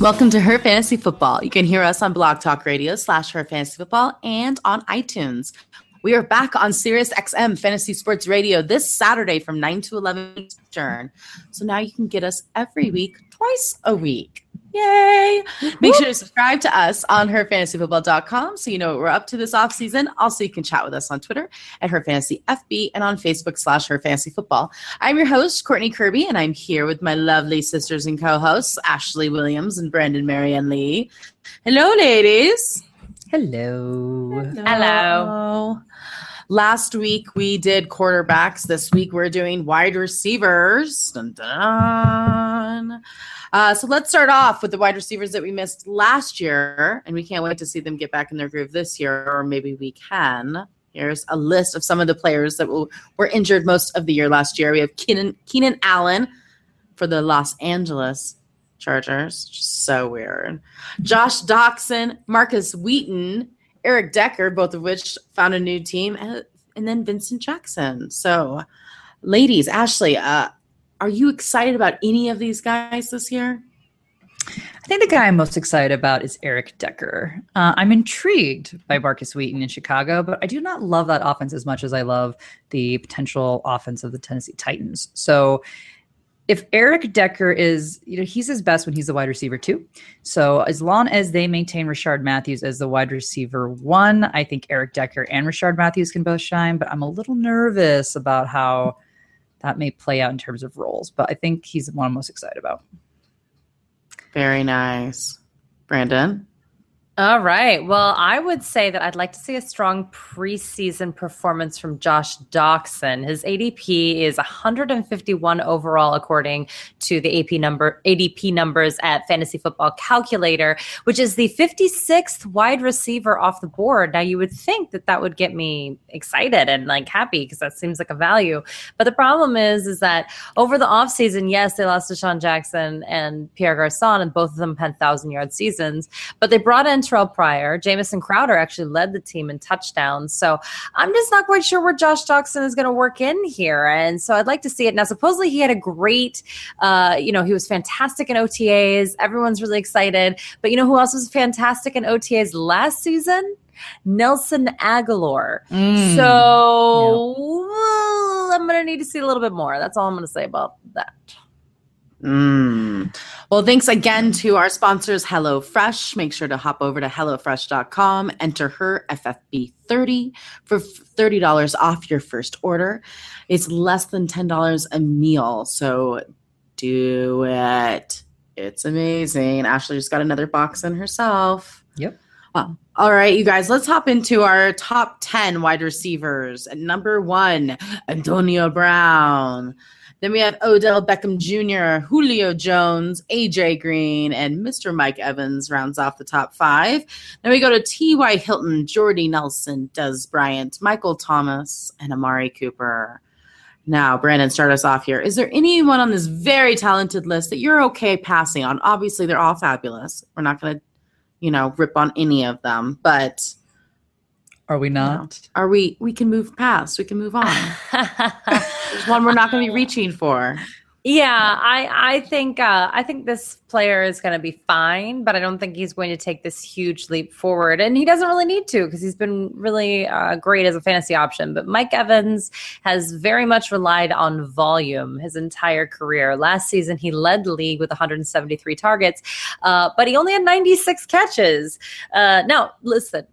Welcome to Her Fantasy Football. You can hear us on Blog Talk Radio slash Her Fantasy Football and on iTunes. We are back on Sirius XM Fantasy Sports Radio this Saturday from 9 to 11 Eastern. So now you can get us every week, twice a week. Yay! Make sure to subscribe to us on herfantasyfootball.com so you know what we're up to this off season. Also, you can chat with us on Twitter at Her Fantasy FB and on Facebook slash Her Fantasy Football. I'm your host, Courtney Kirby, and I'm here with my lovely sisters and co-hosts, Ashley Williams and Brandon Marianne Lee. Hello, ladies. Hello. Hello. Last week we did quarterbacks. This week we're doing wide receivers. Dun, dun. Uh, so let's start off with the wide receivers that we missed last year, and we can't wait to see them get back in their groove this year, or maybe we can. Here's a list of some of the players that were injured most of the year last year. We have Keenan, Keenan Allen for the Los Angeles Chargers. So weird. Josh Doctson, Markus Wheaton, Eric Decker, both of which found a new team, and, and then Vincent Jackson. So, ladies, Ashley, uh, are you excited about any of these guys this year? I think the guy I'm most excited about is Eric Decker. Uh, I'm intrigued by Markus Wheaton in Chicago, but I do not love that offense as much as I love the potential offense of the Tennessee Titans. So if Eric Decker is, you know, he's his best when he's the wide receiver too. So as long as they maintain Rishard Matthews as the wide receiver one, I think Eric Decker and Rishard Matthews can both shine. But I'm a little nervous about how that may play out in terms of roles. But I think he's the one I'm most excited about. Very nice. Brandon? All right. Well, I would say that I'd like to see a strong preseason performance from Josh Doctson. His ADP is 151 overall, according to the AP number ADP numbers at Fantasy Football Calculator, which is the 56th wide receiver off the board. Now, you would think that that would get me excited and like happy because that seems like a value. But the problem is, is that over the offseason, yes, they lost DeSean Jackson and Pierre Garcon, and both of them had thousand yard seasons, but they brought in Terrell Pryor. Jamison Crowder actually led the team in touchdowns. So I'm just not quite sure where Josh Doctson is going to work in here. And so I'd like to see it. Now, supposedly he had a great, uh, you know, he was fantastic in OTAs. Everyone's really excited. But you know who else was fantastic in OTAs last season? Nelson Agholor. Mm. So yeah. well, I'm going to need to see a little bit more. That's all I'm going to say about that. Mm. Well, thanks again to our sponsors, HelloFresh. Make sure to hop over to HelloFresh.com, enter her FFB30 for $30 off your first order. It's less than $10 a meal. So do it. It's amazing. Ashley just got another box in herself. Yep. Well, all right, you guys, let's hop into our top 10 wide receivers. At number one, Antonio Brown. Then we have Odell Beckham Jr., Julio Jones, AJ Green, and Mr. Mike Evans rounds off the top five. Then we go to T.Y. Hilton, Jordy Nelson, Dez Bryant, Michael Thomas, and Amari Cooper. Now, Brandon, start us off here. Is there anyone on this very talented list that you're okay passing on? Obviously, they're all fabulous. We're not going to, you know, rip on any of them, but are we not? You know, are we? We can move past. We can move on. There's one we're not going to be reaching for. Yeah, I I think uh, I think this player is going to be fine, but I don't think he's going to take this huge leap forward, and he doesn't really need to because he's been really uh, great as a fantasy option. But Mike Evans has very much relied on volume his entire career. Last season, he led the league with 173 targets, uh, but he only had 96 catches. Uh, now, listen,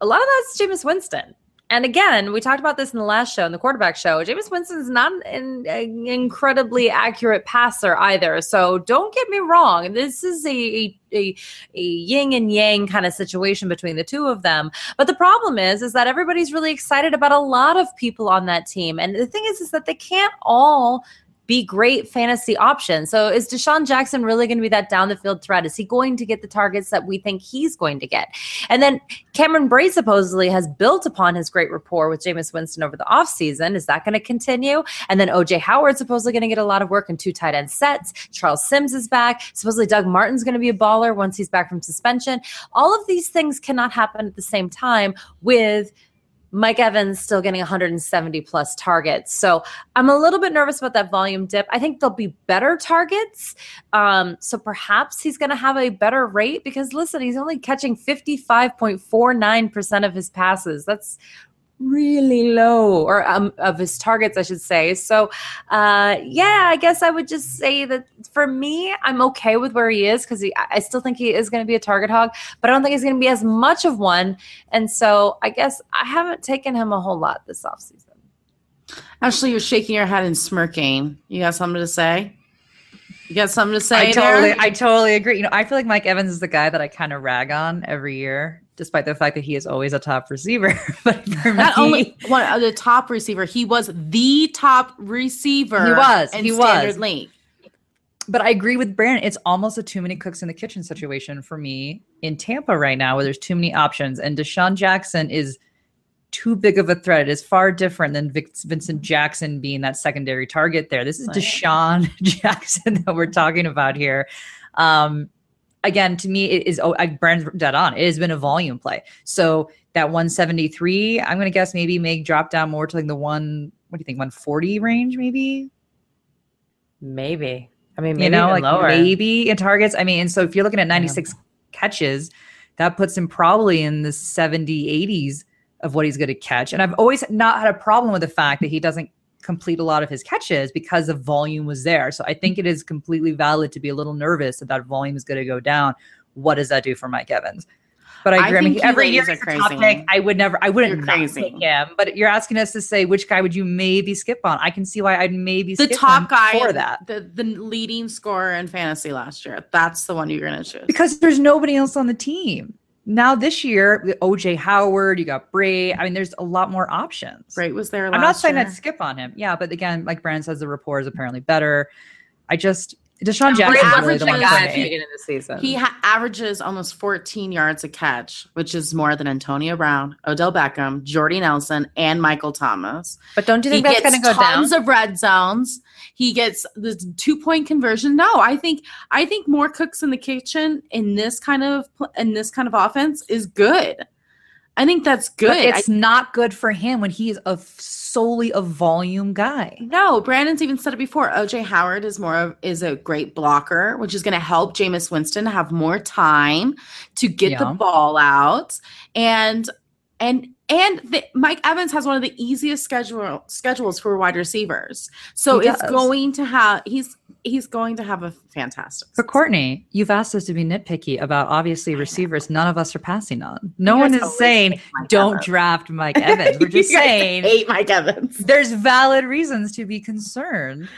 a lot of that's Jameis Winston. And again, we talked about this in the last show, in the quarterback show. Jameis Winston's not an, an, incredibly accurate passer either. So don't get me wrong. This is a, a, a yin and yang kind of situation between the two of them. But the problem is, is that everybody's really excited about a lot of people on that team. And the thing is, is that they can't all be great fantasy options. So is DeSean Jackson really going to be that down the field threat? Is he going to get the targets that we think he's going to get? And then Cameron Brate supposedly has built upon his great rapport with Jameis Winston over the offseason. Is that going to continue? And then OJ Howard supposedly going to get a lot of work in two tight end sets. Charles Sims is back. Supposedly Doug Martin's going to be a baller once he's back from suspension. All of these things cannot happen at the same time with Mike Evans still getting 170 plus targets. So I'm a little bit nervous about that volume dip. I think there'll be better targets. Um, so perhaps he's going to have a better rate because listen, he's only catching 55.49% of his passes. That's really low or um, of his targets i should say. So uh yeah i guess i would just say that for me i'm okay with where he is because i still think he is going to be a target hog but i don't think he's going to be as much of one. And so i guess i haven't taken him a whole lot this offseason. Ashley you're shaking your head and smirking. You got something to say? You got something to say I totally, there? I totally agree. You know, I feel like Mike Evans is the guy that I kind of rag on every year, despite the fact that he is always a top receiver. but not me, only one of the top receiver, he was the top receiver. He was, in he was. league. but I agree with Brandon. It's almost a too many cooks in the kitchen situation for me in Tampa right now, where there's too many options, and DeSean Jackson is too big of a threat. It is far different than Vic- Vincent Jackson being that secondary target there. This is Right. DeSean Jackson that we're talking about here. Um, again, to me, it is oh, I Brandon's dead on. It has been a volume play. So that 173, I'm going to guess maybe may drop down more to like the one. What do you think? 140 range, maybe. maybe i mean maybe you know, like lower maybe in targets. I mean, and so if you're looking at 96 catches, that puts him probably in the 70, 80s of what he's going to catch. And I've always not had a problem with the fact that he doesn't complete a lot of his catches because the volume was there. So I mm-hmm. think it is completely valid to be a little nervous that that volume is going to go down. What does that do for Mike Evans? But I agree. I, mean, every year a crazy. pick. I would never, I wouldn't not crazy. pick him. But you're asking us to say which guy would you maybe skip on? I can see why I'd maybe The skip top guy for that. the the leading scorer in fantasy last year. That's the one you're going to choose. because there's nobody else on the team. Now this year, OJ Howard, you got Brate. I mean, there's a lot more options. Brate was there. Last I'm not saying year. I'd skip on him. Yeah, but again, like Brandon says, the rapport is apparently better. I just DeSean Brate Jackson really the one the was- for guy at the beginning of the season He ha- averages almost 14 yards a catch, which is more than Antonio Brown, Odell Beckham, Jordy Nelson, and Michael Thomas. but don't you He think that's going to go down tons of red zones. He gets the two point conversion. No, I think I think more cooks in the kitchen in this kind of in this kind of offense is good. I think that's good. But I- it's not good for him when he's a solely a volume guy. No, Brandon's even said it before. OJ Howard is more of is a great blocker, which is going to help Jameis Winston have more time to get the ball out. And and and the, Mike Evans has one of the easiest schedule schedules for wide receivers. So He it's does. going to have he's he's going to have a fantastic. For Courtney, you've asked us to be nitpicky about obviously receivers. none of us are passing on. No You one is saying don't Evans. draft Mike Evans. We're just saying hate Mike Evans. there's valid reasons to be concerned.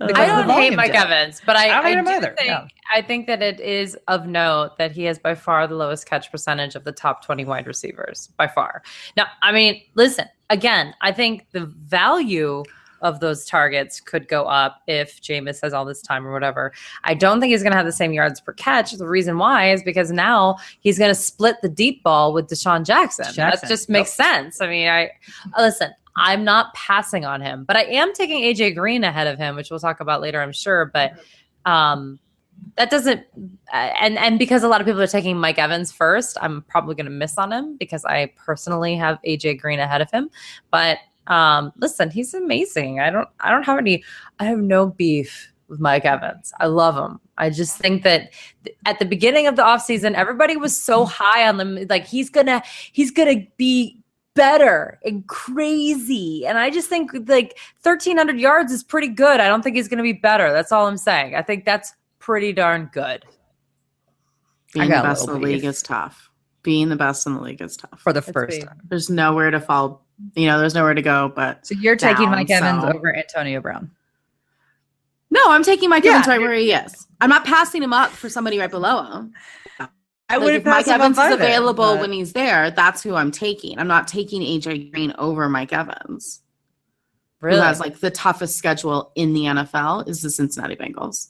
I don't hate Mike dip. Evans, but I, I don't I, hate do either, think yeah. I think that it is of note that he has by far the lowest catch percentage of the top 20 wide receivers by far. Now, I mean, listen, again, I think the value of those targets could go up if Jameis has all this time or whatever. I don't think he's going to have the same yards per catch. The reason why is because now he's going to split the deep ball with DeSean Jackson. That just makes sense. I mean, I listen. I'm not passing on him, but I am taking AJ Green ahead of him, which we'll talk about later, I'm sure. But um, that doesn't, uh, and and because a lot of people are taking Mike Evans first, I'm probably going to miss on him because I personally have AJ Green ahead of him. But um, listen, he's amazing. I don't, I don't have any, I have no beef with Mike Evans. I love him. I just think that th- at the beginning of the offseason, everybody was so high on them. Like he's gonna, he's gonna be better and crazy. And I just think like 1300 yards is pretty good. I don't think he's going to be better. That's all I'm saying. I think that's pretty darn good. Being got the best in the league is tough. Being the best in the league is tough. for the first time. There's nowhere to fall. You know, there's nowhere to go. But So you're taking Down, Mike Evans over Antonio Brown. no, I'm taking Mike Yeah. Evans right where he is. I'm not passing him up for somebody right below him. I Like, would if Mike Evans is available when when he's there. That's who I'm taking. I'm not taking AJ Green over Mike Evans, Really? who has like the toughest schedule in the NFL. Is the Cincinnati Bengals?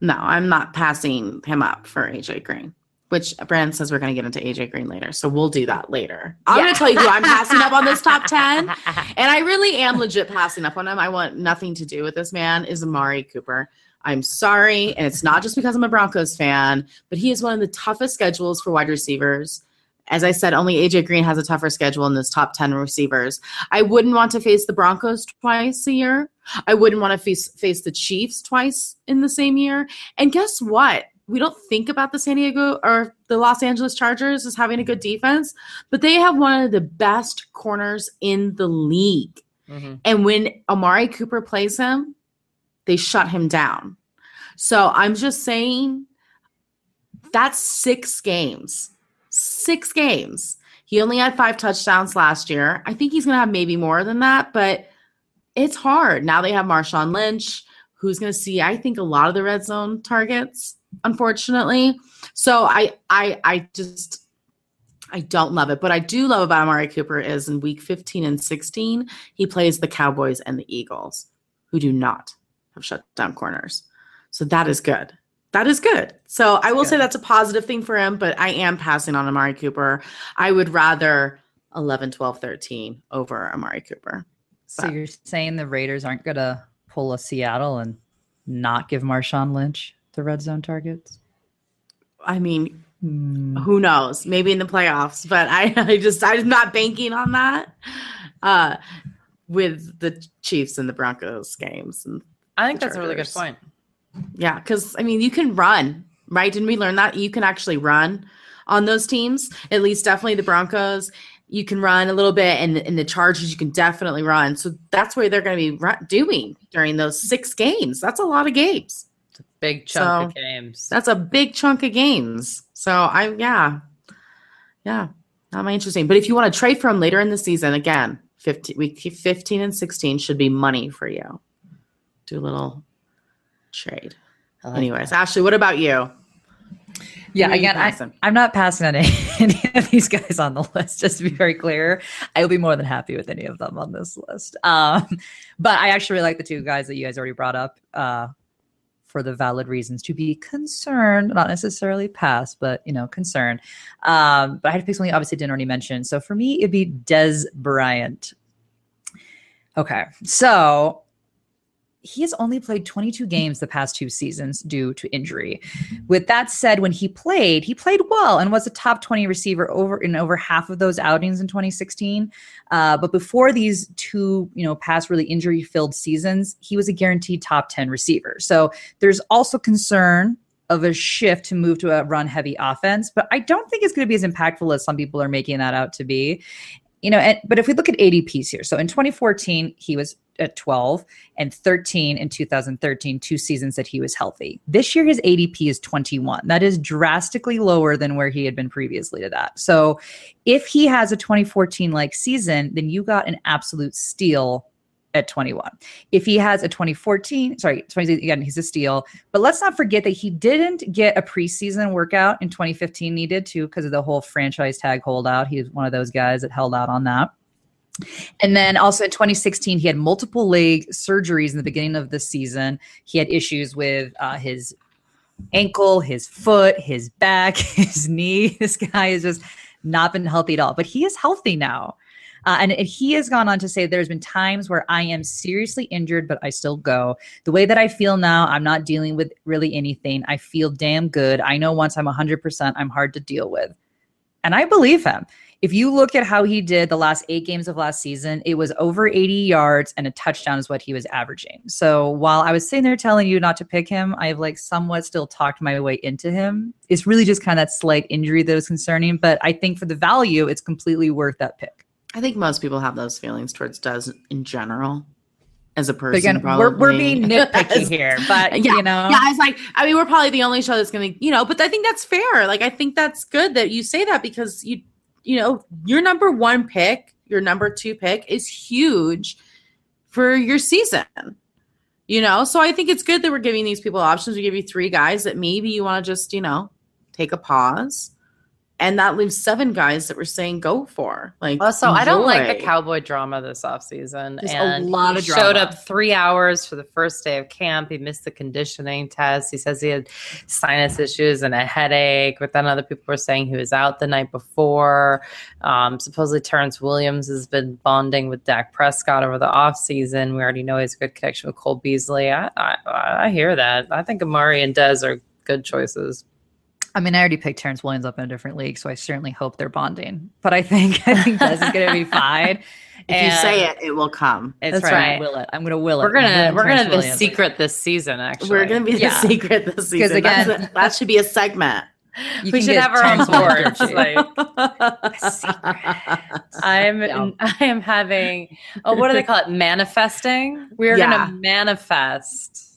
No, I'm not passing him up for AJ Green. Which Brand says we're going to get into AJ Green later, so we'll do that later. I'm going to tell you who I'm passing up on this top ten. And I really am legit passing up on him. I want nothing to do with this man. Is Amari Cooper? I'm sorry, and it's not just because I'm a Broncos fan, but he is one of the toughest schedules for wide receivers as I said, only AJ Green has a tougher schedule in this top 10 receivers. I wouldn't want to face the Broncos twice a year. I wouldn't want to face, face the Chiefs twice in the same year. And guess what? We don't think about the San Diego or the Los Angeles Chargers as having a good defense, but they have one of the best corners in the league. Mm-hmm. And when Amari Cooper plays him, they shut him down. So I'm just saying that's six games six games. He only had five touchdowns last year. I think he's going to have maybe more than that, but it's hard. Now they have Marshawn Lynch, who's going to see, I think, a lot of the red zone targets, unfortunately. So I, I, I just, I don't love it. But I do love about Amari Cooper is in week 15 and 16, he plays the Cowboys and the Eagles, who do not have shut down corners. So that is good that is good. So I will good. say that's a positive thing for him, but I am passing on Amari Cooper. I would rather 11, 12, 13 over Amari Cooper. So you're saying the Raiders aren't going to pull a Seattle and not give Marshawn Lynch the red zone targets? I mean, mm. who knows? Maybe in the playoffs, but I, I just I'm not banking on that. Uh, with the Chiefs and the Broncos games. And I think that's a really good point. Yeah, because I mean, you can run, right? Didn't we learn that you can actually run on those teams? At least, definitely the Broncos. You can run a little bit, and in the Chargers, you can definitely run. So that's what they're going to be doing during those six games. That's a lot of games. It's a big chunk so, of games. That's a big chunk of games. So I, yeah, yeah, not my interesting. But if you want to trade for him later in the season, again, 15, week 15 and 16 should be money for you. Do a little trade. Like Anyways, that. Ashley, what about you? Yeah, again, I, am not passing on any, any, of these guys on the list. Just to be very clear, I will be more than happy with any of them on this list. Um, but I actually really like the two guys that you guys already brought up uh, for the valid reasons to be concerned, not necessarily pass, but you know, concerned. Um, but I had to pick something obviously didn't already mention. So for me, it'd be Dez Bryant. Okay, so he has only played 22 games the past two seasons due to injury. With that said, when he played, he played well and was a top 20 receiver over in over half of those outings in 2016. Uh, but before these two, you know, past really injury-filled seasons, he was a guaranteed top 10 receiver. So there's also concern of a shift to move to a run heavy offense, but I don't think it's going to be as impactful as some people are making that out to be you know, and, but if we look at ADPs here, so in 2014, he was at 12 and 13 in 2013, two seasons that he was healthy. This year, his ADP is 21. That is drastically lower than where he had been previously to that. So if he has a 2014 like season, then you got an absolute steal at 21. If he has a 2014, sorry, 20, again, he's a steal. But let's not forget that he didn't get a preseason workout in 2015 needed to because of the whole franchise tag holdout. He's one of those guys that held out on that. And then also in 2016, he had multiple leg surgeries in the beginning of the season. He had issues with uh, his ankle, his foot, his back, his knee. This guy has just not been healthy at all, but he is healthy now. Uh, and he has gone on to say there's been times where I am seriously injured, but I still go. The way that I feel now, I'm not dealing with really anything. I feel damn good. I know once I'm 100%, I'm hard to deal with. And I believe him. If you look at how he did the last eight games of last season, it was over 80 yards and a touchdown is what he was averaging. So while I was sitting there telling you not to pick him, I've like somewhat still talked my way into him. It's really just kind of that slight injury that was concerning. But I think for the value, it's completely worth that pick. I think most people have those feelings towards Dez in general. As a person, again, we're, we're being nitpicky here, but yeah, you know, yeah, it's like I mean, we're probably the only show that's going to, you know, but I think that's fair. Like, I think that's good that you say that because you, you know, your number one pick, your number two pick is huge for your season. You know, so I think it's good that we're giving these people options. We give you three guys that maybe you want to just, you know, take a pause and that leaves seven guys that were saying go for. Like, also, enjoy. I don't like the cowboy drama this offseason. There's and a lot of drama. Showed up three hours for the first day of camp. He missed the conditioning test. He says he had sinus issues and a headache. But then other people were saying he was out the night before. Um, supposedly, Terrance Williams has been bonding with Dak Prescott over the offseason. We already know he has a good connection with Cole Beasley. I, I, I hear that. I think Amari and Dez are good choices. I mean, I already picked Terrance Williams up in a different league, so I certainly hope they're bonding. But I think I think Dez is going to be fine. If you say it, it will come. It's That's right. right. Will it? I'm going to will it. We're gonna we're Terrance gonna the secret this season. Actually, We're gonna be the secret this season. Because again- a- that should be a segment. You we should have our own Terrance Williams boards. Like, I'm Yeah. I am having oh what do they call it manifesting we're Yeah. gonna manifest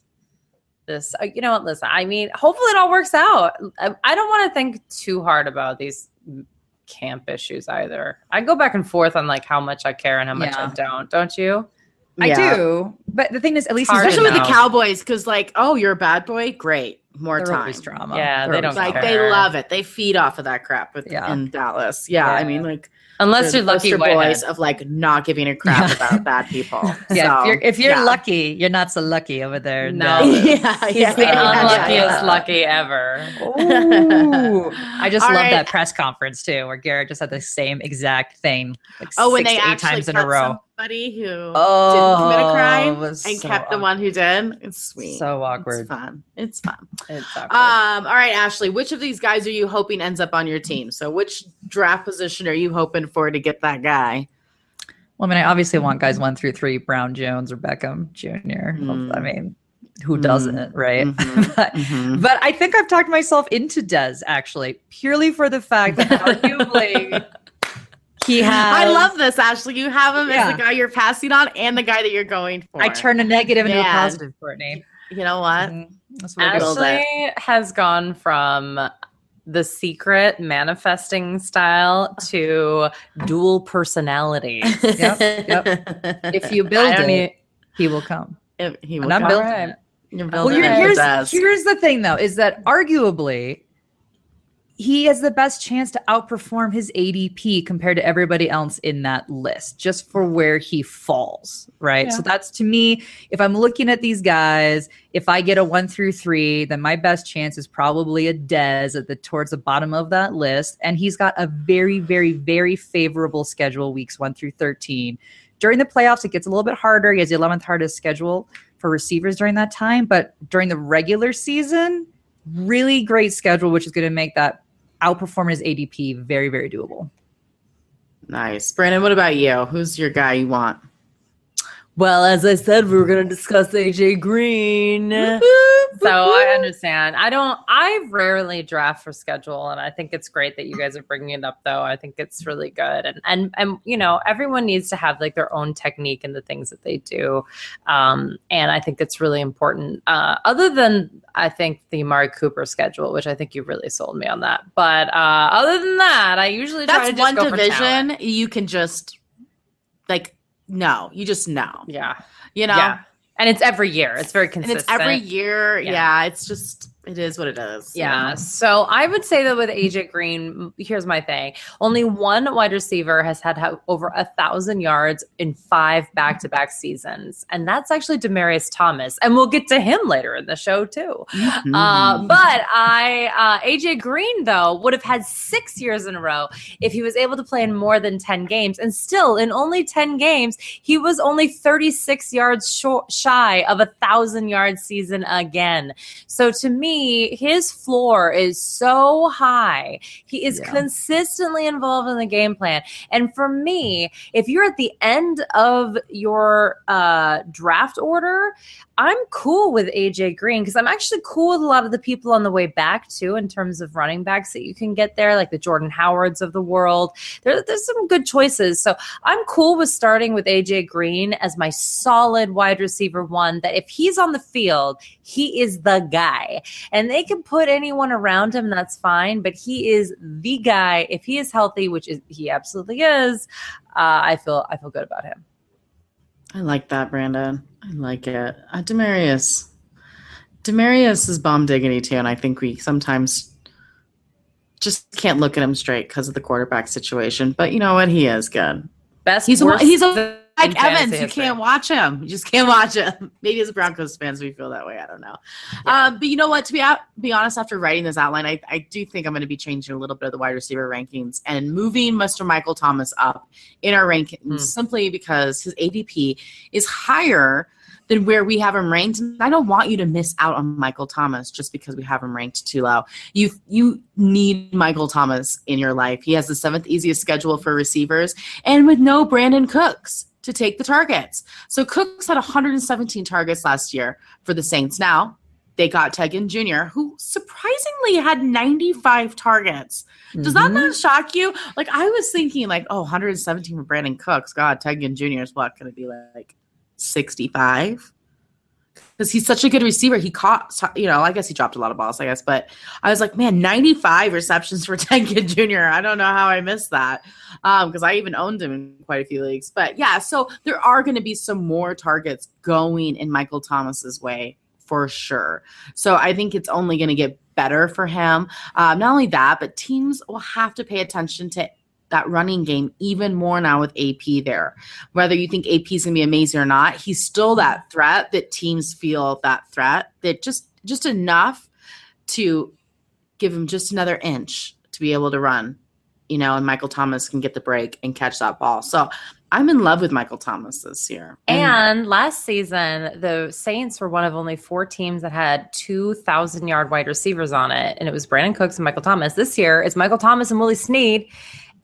this uh, you know what listen I mean hopefully it all works out I, I don't want to think too hard about these camp issues either I go back and forth on like how much I care and how much I don't don't you I Yeah. do, but the thing is, at least Hard he's Especially with the. Cowboys, because like, oh, you're a bad boy, great, more They're time. drama. Yeah, They're they don't Like care. they love it. They feed off of that crap with, Yeah. in Dallas. Yeah, I mean, like unless you're lucky boys of like not giving a crap about bad people. Yeah, So, if you're, if you're yeah. lucky, you're not so lucky over there. No. Yeah, he's yeah, the yeah, unluckiest lucky ever Ooh. I just All love right. that press conference too, where Garrett just had the same exact thing, like Oh, when six they to eight times in a row. Somebody who Oh, didn't commit a crime was and so kept the one who did. It's sweet. So awkward. It's fun. It's fun. It's awkward. Um, all right, Ashley, which of these guys are you hoping ends up on your team? So which draft position are you hoping for to get that guy? Well, I mean, I obviously want guys one through three: Brown, Jones, or Beckham Jr. Mm. I mean, who Mm. doesn't, right? Mhm, but, mhm. but I think I've talked myself into Dez actually, purely for the fact that arguably he has. I love this, Ashley. You have him Yeah. as the guy you're passing on and the guy that you're going for. I turn a negative into a Man. positive, Courtney. You know what? Mhm. That's what I do. Build it. Ashley has gone from the secret manifesting style to dual personality. Yep, yep. If you build I it, need- he will come. If he will And I'm come. building Alright. it. You're Well, building here- it. here's Dez. here's the thing though, is that arguably he has the best chance to outperform his ADP compared to everybody else in that list, just for where he falls, right? So that's to me, if I'm looking at these guys, if I get a one through three, then my best chance is probably a Dez at the towards the bottom of that list. And he's got a very, very, very favorable schedule weeks one through 13. During the playoffs, it gets a little bit harder. He has the 11th hardest schedule for receivers during that time. But during the regular season, really great schedule, which is going to make that outperforming his ADP very, very doable. Nice. Brandon, what about you? Who's your guy you want? Well, as I said, we were going to discuss AJ Green. So I understand. I don't. I rarely draft for schedule, and I think it's great that you guys are bringing it up. Though I think it's really good, and and and you know everyone needs to have like their own technique in the things that they do, um, and I think it's really important. Uh, other than I think the Amari Cooper schedule, which I think you really sold me on that. But uh, other than that, I usually try That's one division you can just like no, you just know. Yeah, You know? yeah, and it's every year. It's very And consistent. it's every year. Yeah. Yeah. it's just it is what it is. you Yeah. So I would say that with AJ Green, here's my thing. Only one wide receiver has had over a thousand yards in five back to back seasons. And that's actually Demaryius Thomas. And we'll get to him later in the show, too. Uh, Mhm. but I, uh, AJ Green, though, would have had six years in a row if he was able to play in more than 10 games. And still, in only 10 games, he was only 36 yards short, shy of a thousand yard season again. So to me, his floor is so high. He is Yeah. consistently involved in the game plan. And for me, if you're at the end of your uh, draft order, I'm cool with AJ Green because I'm actually cool with a lot of the people on the way back too, in terms of running backs that you can get there, like the Jordan Howards of the world. There, there's some good choices. So I'm cool with starting with AJ Green as my solid wide receiver one. That if he's on the field, he is the guy, and they can put anyone around him. That's fine, but he is the guy. If he is healthy, which is he absolutely is, uh, I feel I feel good about him. I like that, Brandon. I like it. Uh, Demaryius. Demaryius is bomb diggity too, and I think we sometimes just can't look at him straight because of the quarterback situation. But you know what? He is good. Best. He's a, he's a like Evans. You history. can't watch him. You just can't watch him. Maybe as Broncos fans, we feel that way. I don't know. Um, but you know what? To be out, be honest, after writing this outline, I, I do think I'm going to be changing a little bit of the wide receiver rankings and moving Mr. Michael Thomas up in our rankings Hmm. simply because his ADP is higher than where we have him ranked. I don't want you to miss out on Michael Thomas just because we have him ranked too low. You you need Michael Thomas in your life. He has the seventh easiest schedule for receivers, and with no Brandin Cooks to take the targets. So Cooks had 117 targets last year for the Saints. Now they got Ted Ginn Jr., who surprisingly had 95 targets. Does that Mhm. not shock you? Like I was thinking, like, oh, 117 for Brandin Cooks. God, Ted Ginn Jr. is what going to be like 65? Because he's such a good receiver. He caught, you know, I guess he dropped a lot of balls, I guess, but I was like, man, 95 receptions for Ted Ginn Jr. I don't know how I missed that because I even owned him in quite a few leagues. But yeah, so there are going to be some more targets going in Michael Thomas's way for sure. So I think it's only going to get better for him. Um, not only that, but teams will have to pay attention to that running game even more now with AP there. Whether you think AP is going to be amazing or not, he's still that threat that teams feel that threat that just just enough to give him just another inch to be able to run. You know, and Michael Thomas can get the break and catch that ball. So I'm in love with Michael Thomas this year. And last season, the Saints were one of only four teams that had 2,000 yard wide receivers on it. And it was Brandin Cooks and Michael Thomas. This year, it's Michael Thomas and Willie Snead.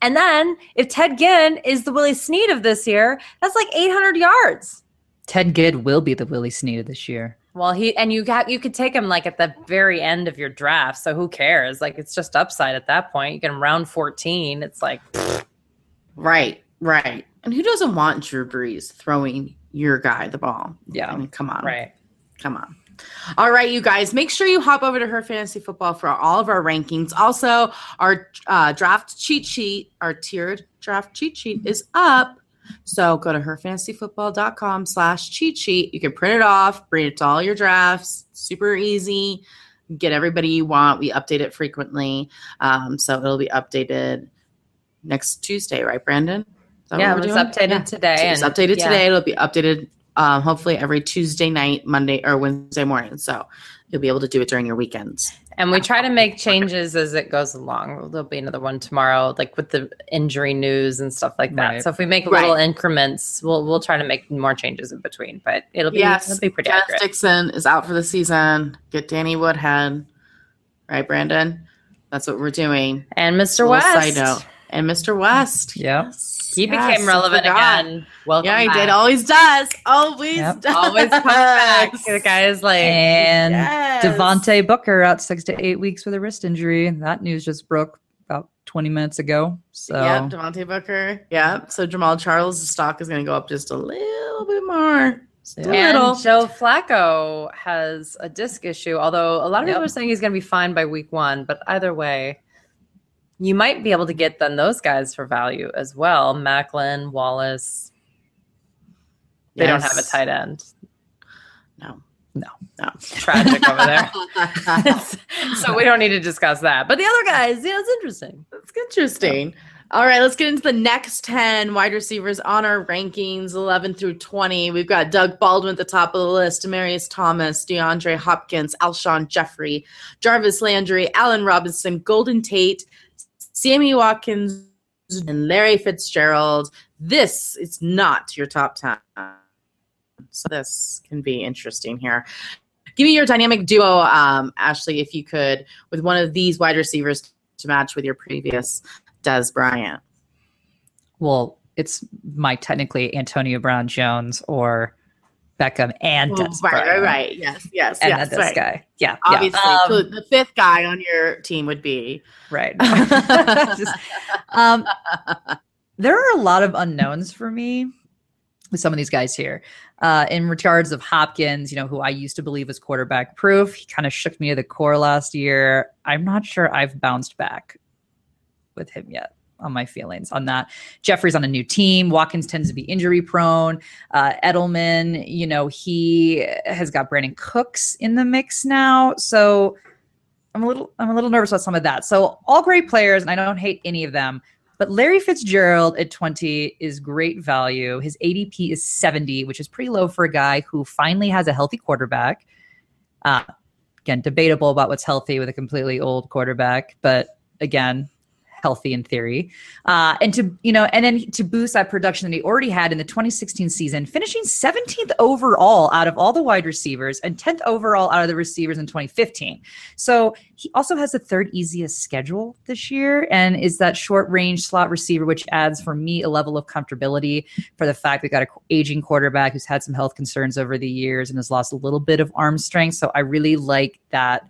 And then if Ted Ginn is the Willie Snead of this year, that's like 800 yards. Ted Ginn will be the Willie Snead of this year. Well, he and you got you could take him like at the very end of your draft. So who cares? Like it's just upside at that point. You get him round 14. It's like Right, right. And who doesn't want Drew Brees throwing your guy the ball? Yeah. I mean, come on. right. Come on. All right, you guys, make sure you hop over to her fantasy football for all of our rankings. Also, our uh, draft cheat sheet, our tiered draft cheat sheet is up. So go to herfantasyfootball.com slash cheat sheet. You can print it off, bring it to all your drafts. Super easy. Get everybody you want. We update it frequently. Um, so it'll be updated next Tuesday, right, Brandon? Yeah, it we're was doing? updated Yeah. today. It's and- updated yeah. today. It'll be updated um, hopefully every Tuesday night, Monday or Wednesday morning. So you'll be able to do it during your weekends. And we try to make changes as it goes along. There'll be another one tomorrow, like with the injury news and stuff like that. Right. So if we make Right. little increments, we'll we'll try to make more changes in between. But it'll be Yes, it'll be pretty Dennis accurate. Dixon is out for the season. Get Danny Woodhead, right, Brandon? That's what we're doing. And Mr. West, Side note. And Mr. West. Yep. Yes, he yes, became relevant again. Welcome Yeah, he back. did. Always does. Always Yep. does. Always comes back. The guy is like, And Yes. Devontae Booker out six to eight weeks with a wrist injury. That news just broke about 20 minutes ago. So Yep, Devontae Booker. Yep. So Jamaal Charles' stock is going to go up just a little bit more. Just a Yeah. little. and Joe Flacco has a disc issue. Although a lot of people are saying he's going to be fine by week one, but either way, you might be able to get then those guys for value as well. Maclin, Wallace. They don't have a tight end. No. No. No. Tragic over there. so we don't need to discuss that. But the other guys, yeah, it's interesting. It's interesting. All right, let's get into the next 10 wide receivers on our rankings 11 through 20. We've got Doug Baldwin at the top of the list, Demaryius Thomas, DeAndre Hopkins, Alshon Jeffery, Jarvis Landry, Allen Robinson, Golden Tate, Sammy Watkins, and Larry Fitzgerald. This is not your top 10. So this can be interesting here. Give me your dynamic duo, um, Ashley, if you could, with one of these wide receivers to match with your previous Dez Bryant. well, it's my technically Antonio Brown Jones or Beckham and Dez right, right, right. Yes, yes, And yes. this right. guy. Yeah. Obviously, yeah. so Um, the fifth guy on your team would be. right. Just- um, there are a lot of unknowns for me with some of these guys here. Uh, in regards of Hopkins, you know, who I used to believe was quarterback proof, he kind of shook me to the core last year. I'm not sure I've bounced back with him yet on my feelings on that. Jeffery's on a new team. Watkins tends to be injury prone. Uh, Edelman, you know, he has got Brandin Cooks in the mix now. So I'm a little I'm a little nervous about some of that. So all great players, and I don't hate any of them. But Larry Fitzgerald at 20 is great value. His ADP is 70, which is pretty low for a guy who finally has a healthy quarterback. Uh, again, debatable about what's healthy with a completely old quarterback, but again, healthy in theory. Uh, and to, you know, and then to boost that production that he already had in the 2016 season, finishing 17th overall out of all the wide receivers and 10th overall out of the receivers in 2015. So he also has the third easiest schedule this year and is that short range slot receiver, which adds for me a level of comfortability for the fact we got an aging quarterback who's had some health concerns over the years and has lost a little bit of arm strength. So I really like that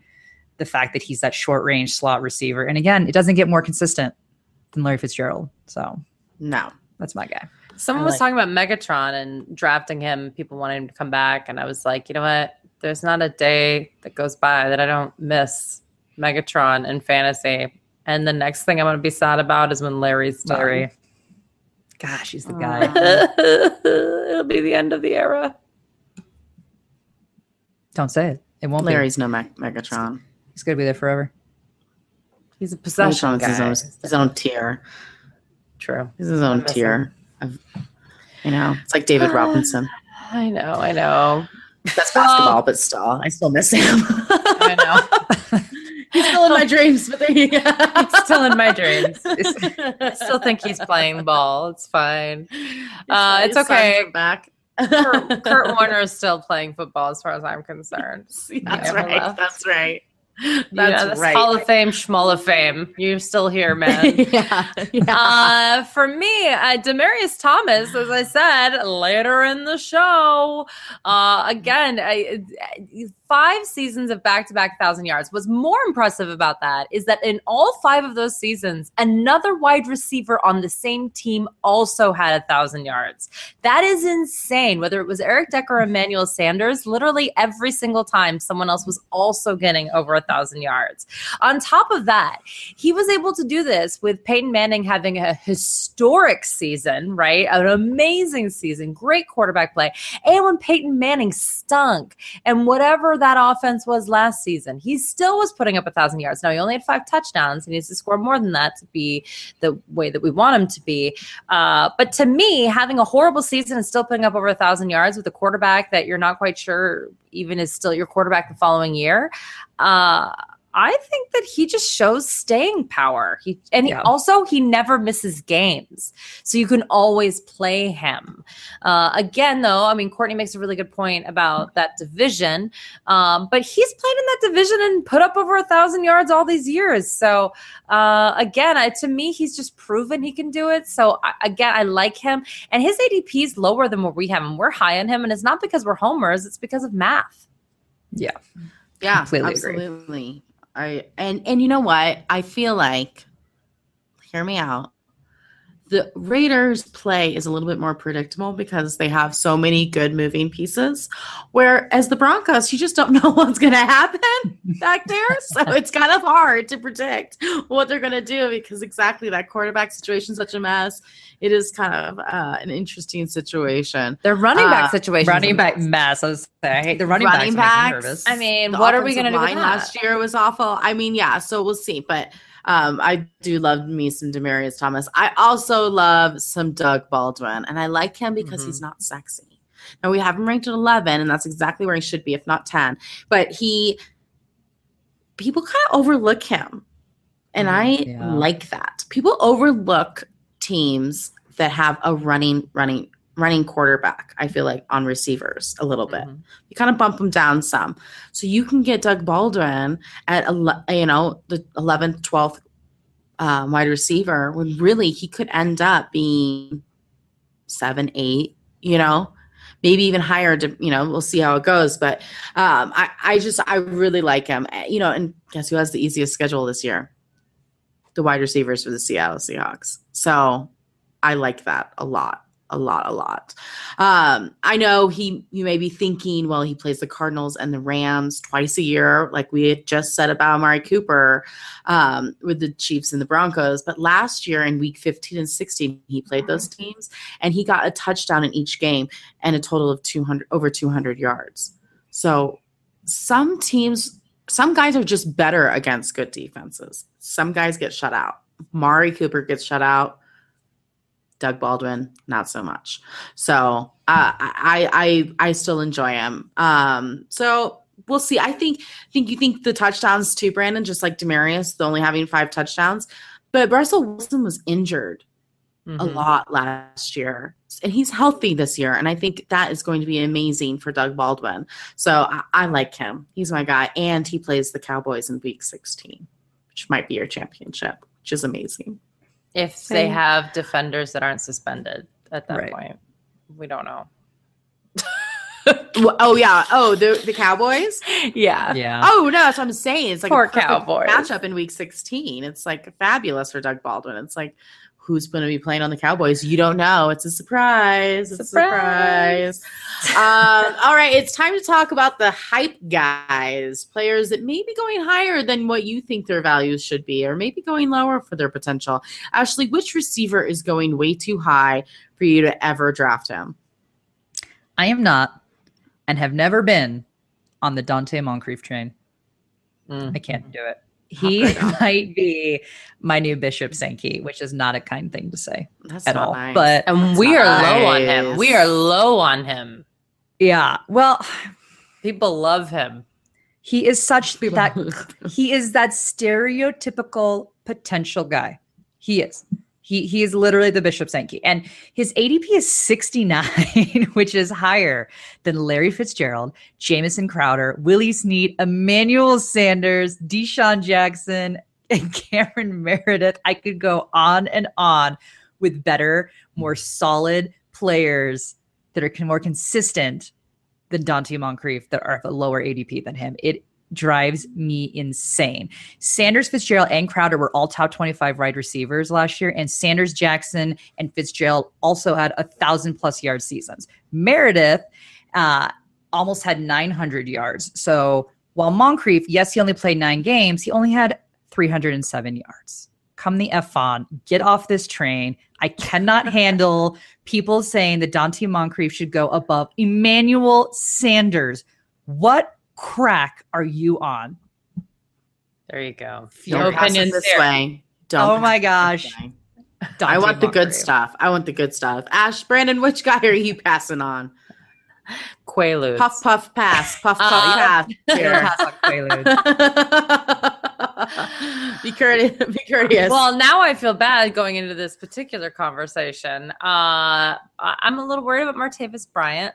the fact that he's that short range slot receiver. And again, it doesn't get more consistent than Larry Fitzgerald. So No. that's my guy. Someone I was talking about Megatron and drafting him, people wanting him to come back. And I was like, you know what? There's not a day that goes by that I don't miss Megatron in fantasy. And the next thing I'm going to be sad about is when Larry's done. Larry. Gosh, he's the Aw. guy. It'll be the end of the era. Don't say it. It won't be. Larry's no Meg- Megatron. Be. He's gonna be there forever. He's a possession Megatron's guy. his own, his own tier. True. He's his own tier. Of, you know, it's like David Robinson. I know. I know. That's basketball, but still, I still miss him. I know. He's still in my dreams, but there you go. He's still in my dreams. I still think he's playing ball. It's fine. Uh, it's okay. Back. Kurt, Kurt Warner is still playing football, as far as I'm concerned. That's right. left. That's right. That's That's that's right. Hall of Fame, Schmull of Fame. You're still here, man. yeah. yeah. Uh, for me, uh, Demaryius Thomas, as I said later in the show, uh, again, I, I- five seasons of back-to-back thousand yards. What's more impressive about that is that in all five of those seasons, another wide receiver on the same team also had a thousand yards. That is insane. Whether it was Eric Decker or mm. Emmanuel Sanders, literally every single time someone else was also getting over a thousand yards. On top of that, he was able to do this with Peyton Manning having a historic season, right? An amazing season, great quarterback play. And when Peyton Manning stunk and whatever that offense was last season, he still was putting up a thousand yards. Now he only had five touchdowns. He needs to score more than that to be the way that we want him to be. Uh, but to me, having a horrible season and still putting up over a thousand yards with a quarterback that you're not quite sure even is still your quarterback the following year, uh, I think that he just shows staying power. He and he, also he never misses games, so you can always play him. Uh, again, though, I mean Courtney makes a really good point about that division, um, but he's played in that division and put up over a thousand yards all these years. So uh, again, I, to me, he's just proven he can do it. So I, again, I like him, and his ADP is lower than where we have him. We're high on him, and it's not because we're homers; it's because of math. Yeah. yeah, completely agree. I and and you know what? I feel like hear me out. The Raiders play is a little bit more predictable because they have so many good moving pieces. Whereas the Broncos, you just don't know what's going to happen back there. So it's kind of hard to predict what they're going to do because exactly that quarterback situation is such a mess. It is kind of uh, an interesting situation. Their running back Uh, situation, Running back mess. I was I hate the running, Running backs. backs. Me nervous. I mean, The what are we going to do with line that? last year was awful. I mean, yeah, so we'll see. But um, I do love me some Demaryius Thomas. I also love some Doug Baldwin, and I like him because he's not sexy. Now we have him ranked at eleven, and that's exactly where he should be, if not ten. But he, people kind of overlook him, and I Yeah. like that. People overlook teams that have a running, running, running quarterback. I feel like on receivers a little bit Mhm. you kind of bump them down some. So you can get Doug Baldwin at, you know, the 11th, 12th um, wide receiver when really he could end up being seven, eight, you know, maybe even higher. To, you know, we'll see how it goes. But um, I, I just, I really like him. Eh, You know, and guess who has the easiest schedule this year? The wide receivers for the Seattle Seahawks. So I like that a lot a lot, a lot. Um, I know he you may be thinking, well, he plays the Cardinals and the Rams twice a year, like we had just said about Amari Cooper um, with the Chiefs and the Broncos. But last year in week 15 and 16, he played those teams and he got a touchdown in each game and a total of 200 over 200 yards. So some teams, some guys are just better against good defenses. Some guys get shut out. Mari Cooper gets shut out. Doug Baldwin, not so much. So uh, I, I I still enjoy him. Um, so we'll see. I think think you think the touchdowns too, Brandon, just like Demaryius, the only having five touchdowns. But Russell Wilson was injured a Mhm. lot last year, and he's healthy this year, and I think that is going to be amazing for Doug Baldwin. So I, I like him. He's my guy, and he plays the Cowboys in Week 16, which might be your championship, which is amazing. If they have defenders that aren't suspended at that Right. point, we don't know. Oh yeah. Oh, the the Cowboys. Yeah. Yeah. Oh no, that's what I'm saying. It's like Poor a Cowboys. matchup in Week 16. It's like fabulous for Doug Baldwin. It's like who's going to be playing on the Cowboys? You don't know. It's a surprise. It's Surprise. a surprise. um, all right, it's time to talk about the hype guys, players that may be going higher than what you think their values should be, or maybe going lower for their potential. Ashley, which receiver is going way too high for you to ever draft him? I am not and have never been on the Donte Moncrief train. Mm. I can't do it. He might be my new Bishop Sankey, which is not a kind thing to say That's at all. nice. But And we are not low on him. We are low on him. yeah, well, People love him. he is such People- that he is that stereotypical potential guy. He is. He he is literally the Bishop Sankey. And his ADP is 69, which is higher than Larry Fitzgerald, Jamison Crowder, Willie Snead, Emmanuel Sanders, DeSean Jackson, and Cameron Meredith. I could go on and on with better, more solid players that are more consistent than Donte Moncrief that are a lower ADP than him. It drives me insane. Sanders, Fitzgerald, and Crowder were all top 25 wide receivers last year, and Sanders, Jackson, and Fitzgerald also had a thousand plus yard seasons. Meredith uh, almost had 900 yards. So while Moncrief, yes, he only played nine games, he only had 307 yards. Come the F on, get off this train. I cannot handle people saying that Donte Moncrief should go above Emmanuel Sanders. What crack are you on? There you go. Don't No opinions this there. way. Don't Oh my pass it this gosh. way. I want the good Moncrief. stuff. I want the good stuff. Ash, Brandon, which guy are you passing on? Quaaludes. Puff, puff, pass. Puff, puff, Uh, pass. Here. pass be courteous. Be courteous. Well, now I feel bad going into this particular conversation. Uh, I'm a little worried about Martavis Bryant.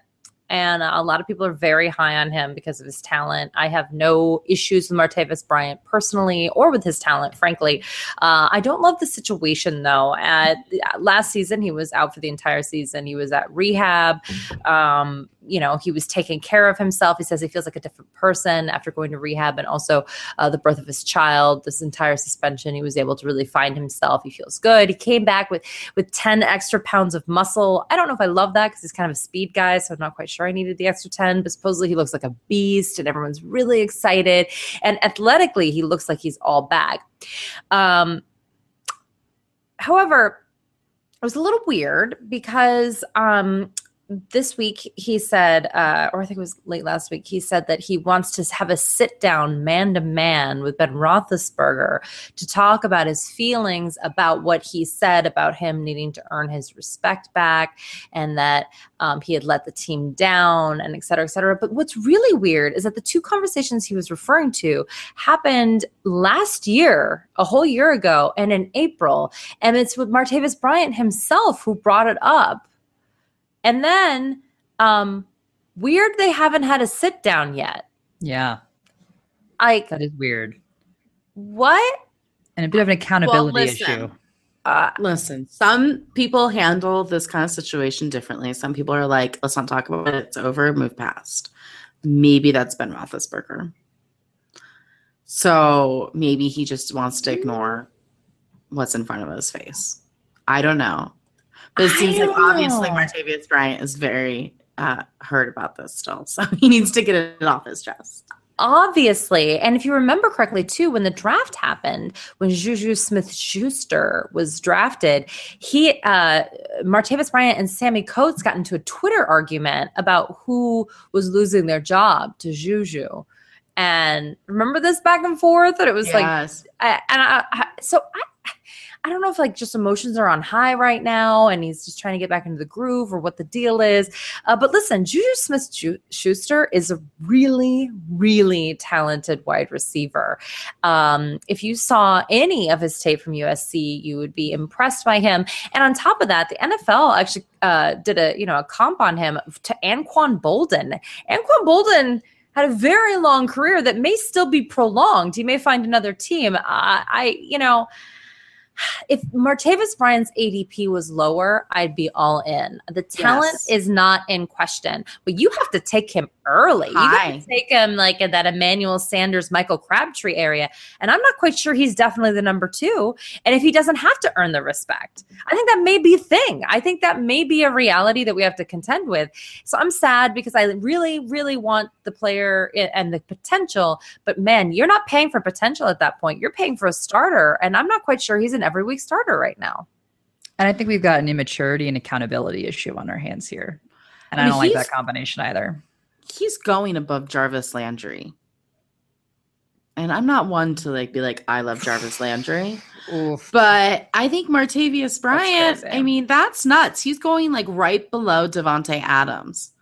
And uh, a lot of people are very high on him because of his talent. I have no issues with Martavis Bryant personally or with his talent, frankly. Uh, I don't love the situation, though. At last season, he was out for the entire season. He was at rehab. Um, you know, he was taking care of himself. He says he feels like a different person after going to rehab and also uh, the birth of his child. This entire suspension, he was able to really find himself. He feels good. He came back with with ten extra pounds of muscle. I don't know if I love that because he's kind of a speed guy, so I'm not quite sure I needed the extra ten. But supposedly he looks like a beast, and everyone's really excited. And athletically, he looks like he's all back. Um, however, it was a little weird because um, this week he said, uh, or I think it was late last week, he said that he wants to have a sit down man to man with Ben Roethlisberger to talk about his feelings about what he said about him needing to earn his respect back and that um, he had let the team down and et cetera, et cetera. But what's really weird is that the two conversations he was referring to happened last year, a whole year ago, and in April. And it's with Martavis Bryant himself who brought it up. And then, um, weird they haven't had a sit down yet. Yeah, Like, that is weird. what? And a bit of an accountability listen. issue. Uh, Listen, some people handle this kind of situation differently. Some people are like, let's not talk about it. It's over. Move past. Maybe that's Ben Roethlisberger. So maybe he just wants to ignore what's in front of his face. I don't know. But it seems like don't obviously know. Martavis Bryant is very uh, hurt about this still. So he needs to get it off his chest. obviously. And if you remember correctly, too, when the draft happened, when Juju Smith Schuster was drafted, he, uh, Martavis Bryant and Sammy Coates got into a Twitter argument about who was losing their job to Juju. And remember this back and forth? that it was like. I, and I, I, so I, I don't know if like just emotions are on high right now and he's just trying to get back into the groove or what the deal is. Uh, but listen, Juju Smith Schuster is a really, really talented wide receiver. Um, if you saw any of his tape from USC, you would be impressed by him. And on top of that, the NFL actually uh, did a you know a comp on him to Anquan Boldin. Anquan Boldin had a very long career that may still be prolonged. He may find another team. I, you know, if Martavis Bryant's ADP was lower, I'd be all in. The talent yes. is not in question, but you have to take him early. Hi. You have to take him like in that Emmanuel Sanders, Michael Crabtree area. And I'm not quite sure he's definitely the number two. And if he doesn't have to earn the respect, I think that may be a thing. I think that may be a reality that we have to contend with. So I'm sad because I really, really want the player and the potential. But man, you're not paying for potential at that point. You're paying for a starter. And I'm not quite sure he's an every week starter right now. And I think we've got an immaturity and accountability issue on our hands here. And I, mean, I don't like that combination either he's going above Jarvis Landry. And I'm not one to like be like, I love Jarvis Landry. Oof. But I think Martavis Bryant, I mean, that's nuts. He's going like right below Davante Adams,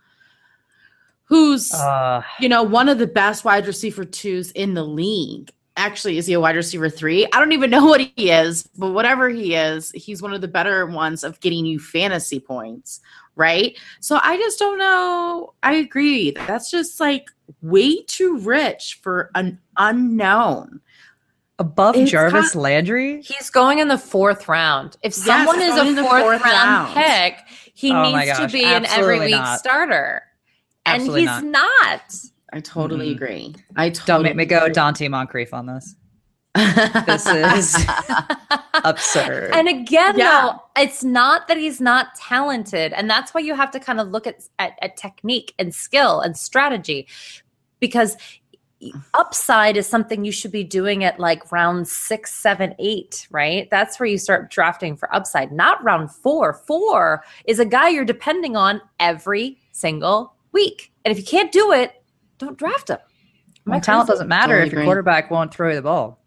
who's uh, you know one of the best wide receiver twos in the league. Actually, is he a wide receiver three? I don't even know what he is, but whatever he is, he's one of the better ones of getting you fantasy points right? So I just don't know. I agree. That's just like way too rich for an unknown. Above it's Jarvis kind Landry? He's going in the fourth round. If yes, someone is a fourth, fourth round, round, pick, he oh needs to be an every week not. starter. Absolutely and he's not. not. I totally mm-hmm. agree. I totally don't make me go Donte Moncrief on this this is absurd. And again, yeah. though, it's not that he's not talented. And that's why you have to kind of look at, at, at technique and skill and strategy because upside is something you should be doing at like round six, seven, eight, right? That's where you start drafting for upside, not round four. Four is a guy you're depending on every single week. And if you can't do it, don't draft him. My talent doesn't matter totally if your quarterback won't throw the ball.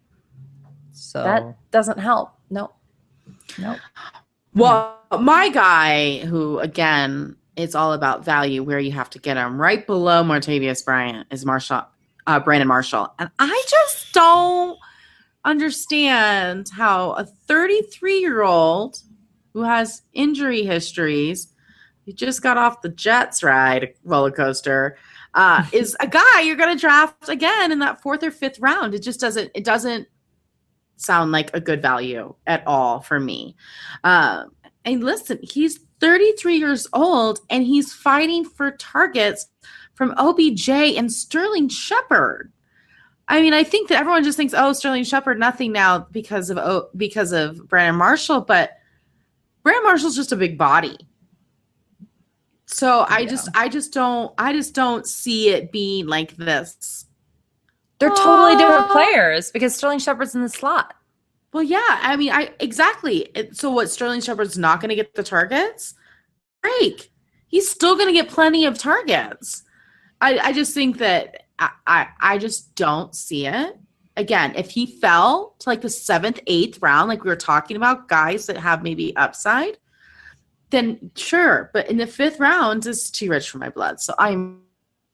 So that doesn't help. No. Nope. Well, my guy, who again, it's all about value where you have to get him. Right below Martavis Bryant is Marshall, uh, Brandon Marshall, and I just don't understand how a 33 year old who has injury histories, he just got off the Jets ride roller coaster, uh, is a guy you're going to draft again in that fourth or fifth round. It just doesn't. It doesn't sound like a good value at all for me. Uh, and listen, he's 33 years old and he's fighting for targets from OBJ and Sterling Shepard. I mean, I think that everyone just thinks, oh, Sterling Shepard, nothing now because of oh, because of Brandon Marshall, but Brandon Marshall's just a big body. So yeah. I just I just don't I just don't see it being like this they're totally different players because Sterling Shepard's in the slot. Well, yeah. I mean, I exactly. So what? Sterling Shepard's not going to get the targets. Break. He's still going to get plenty of targets. I, I just think that I, I, I just don't see it. Again, if he fell to like the seventh, eighth round, like we were talking about, guys that have maybe upside, then sure. But in the fifth round, it's too rich for my blood. So I'm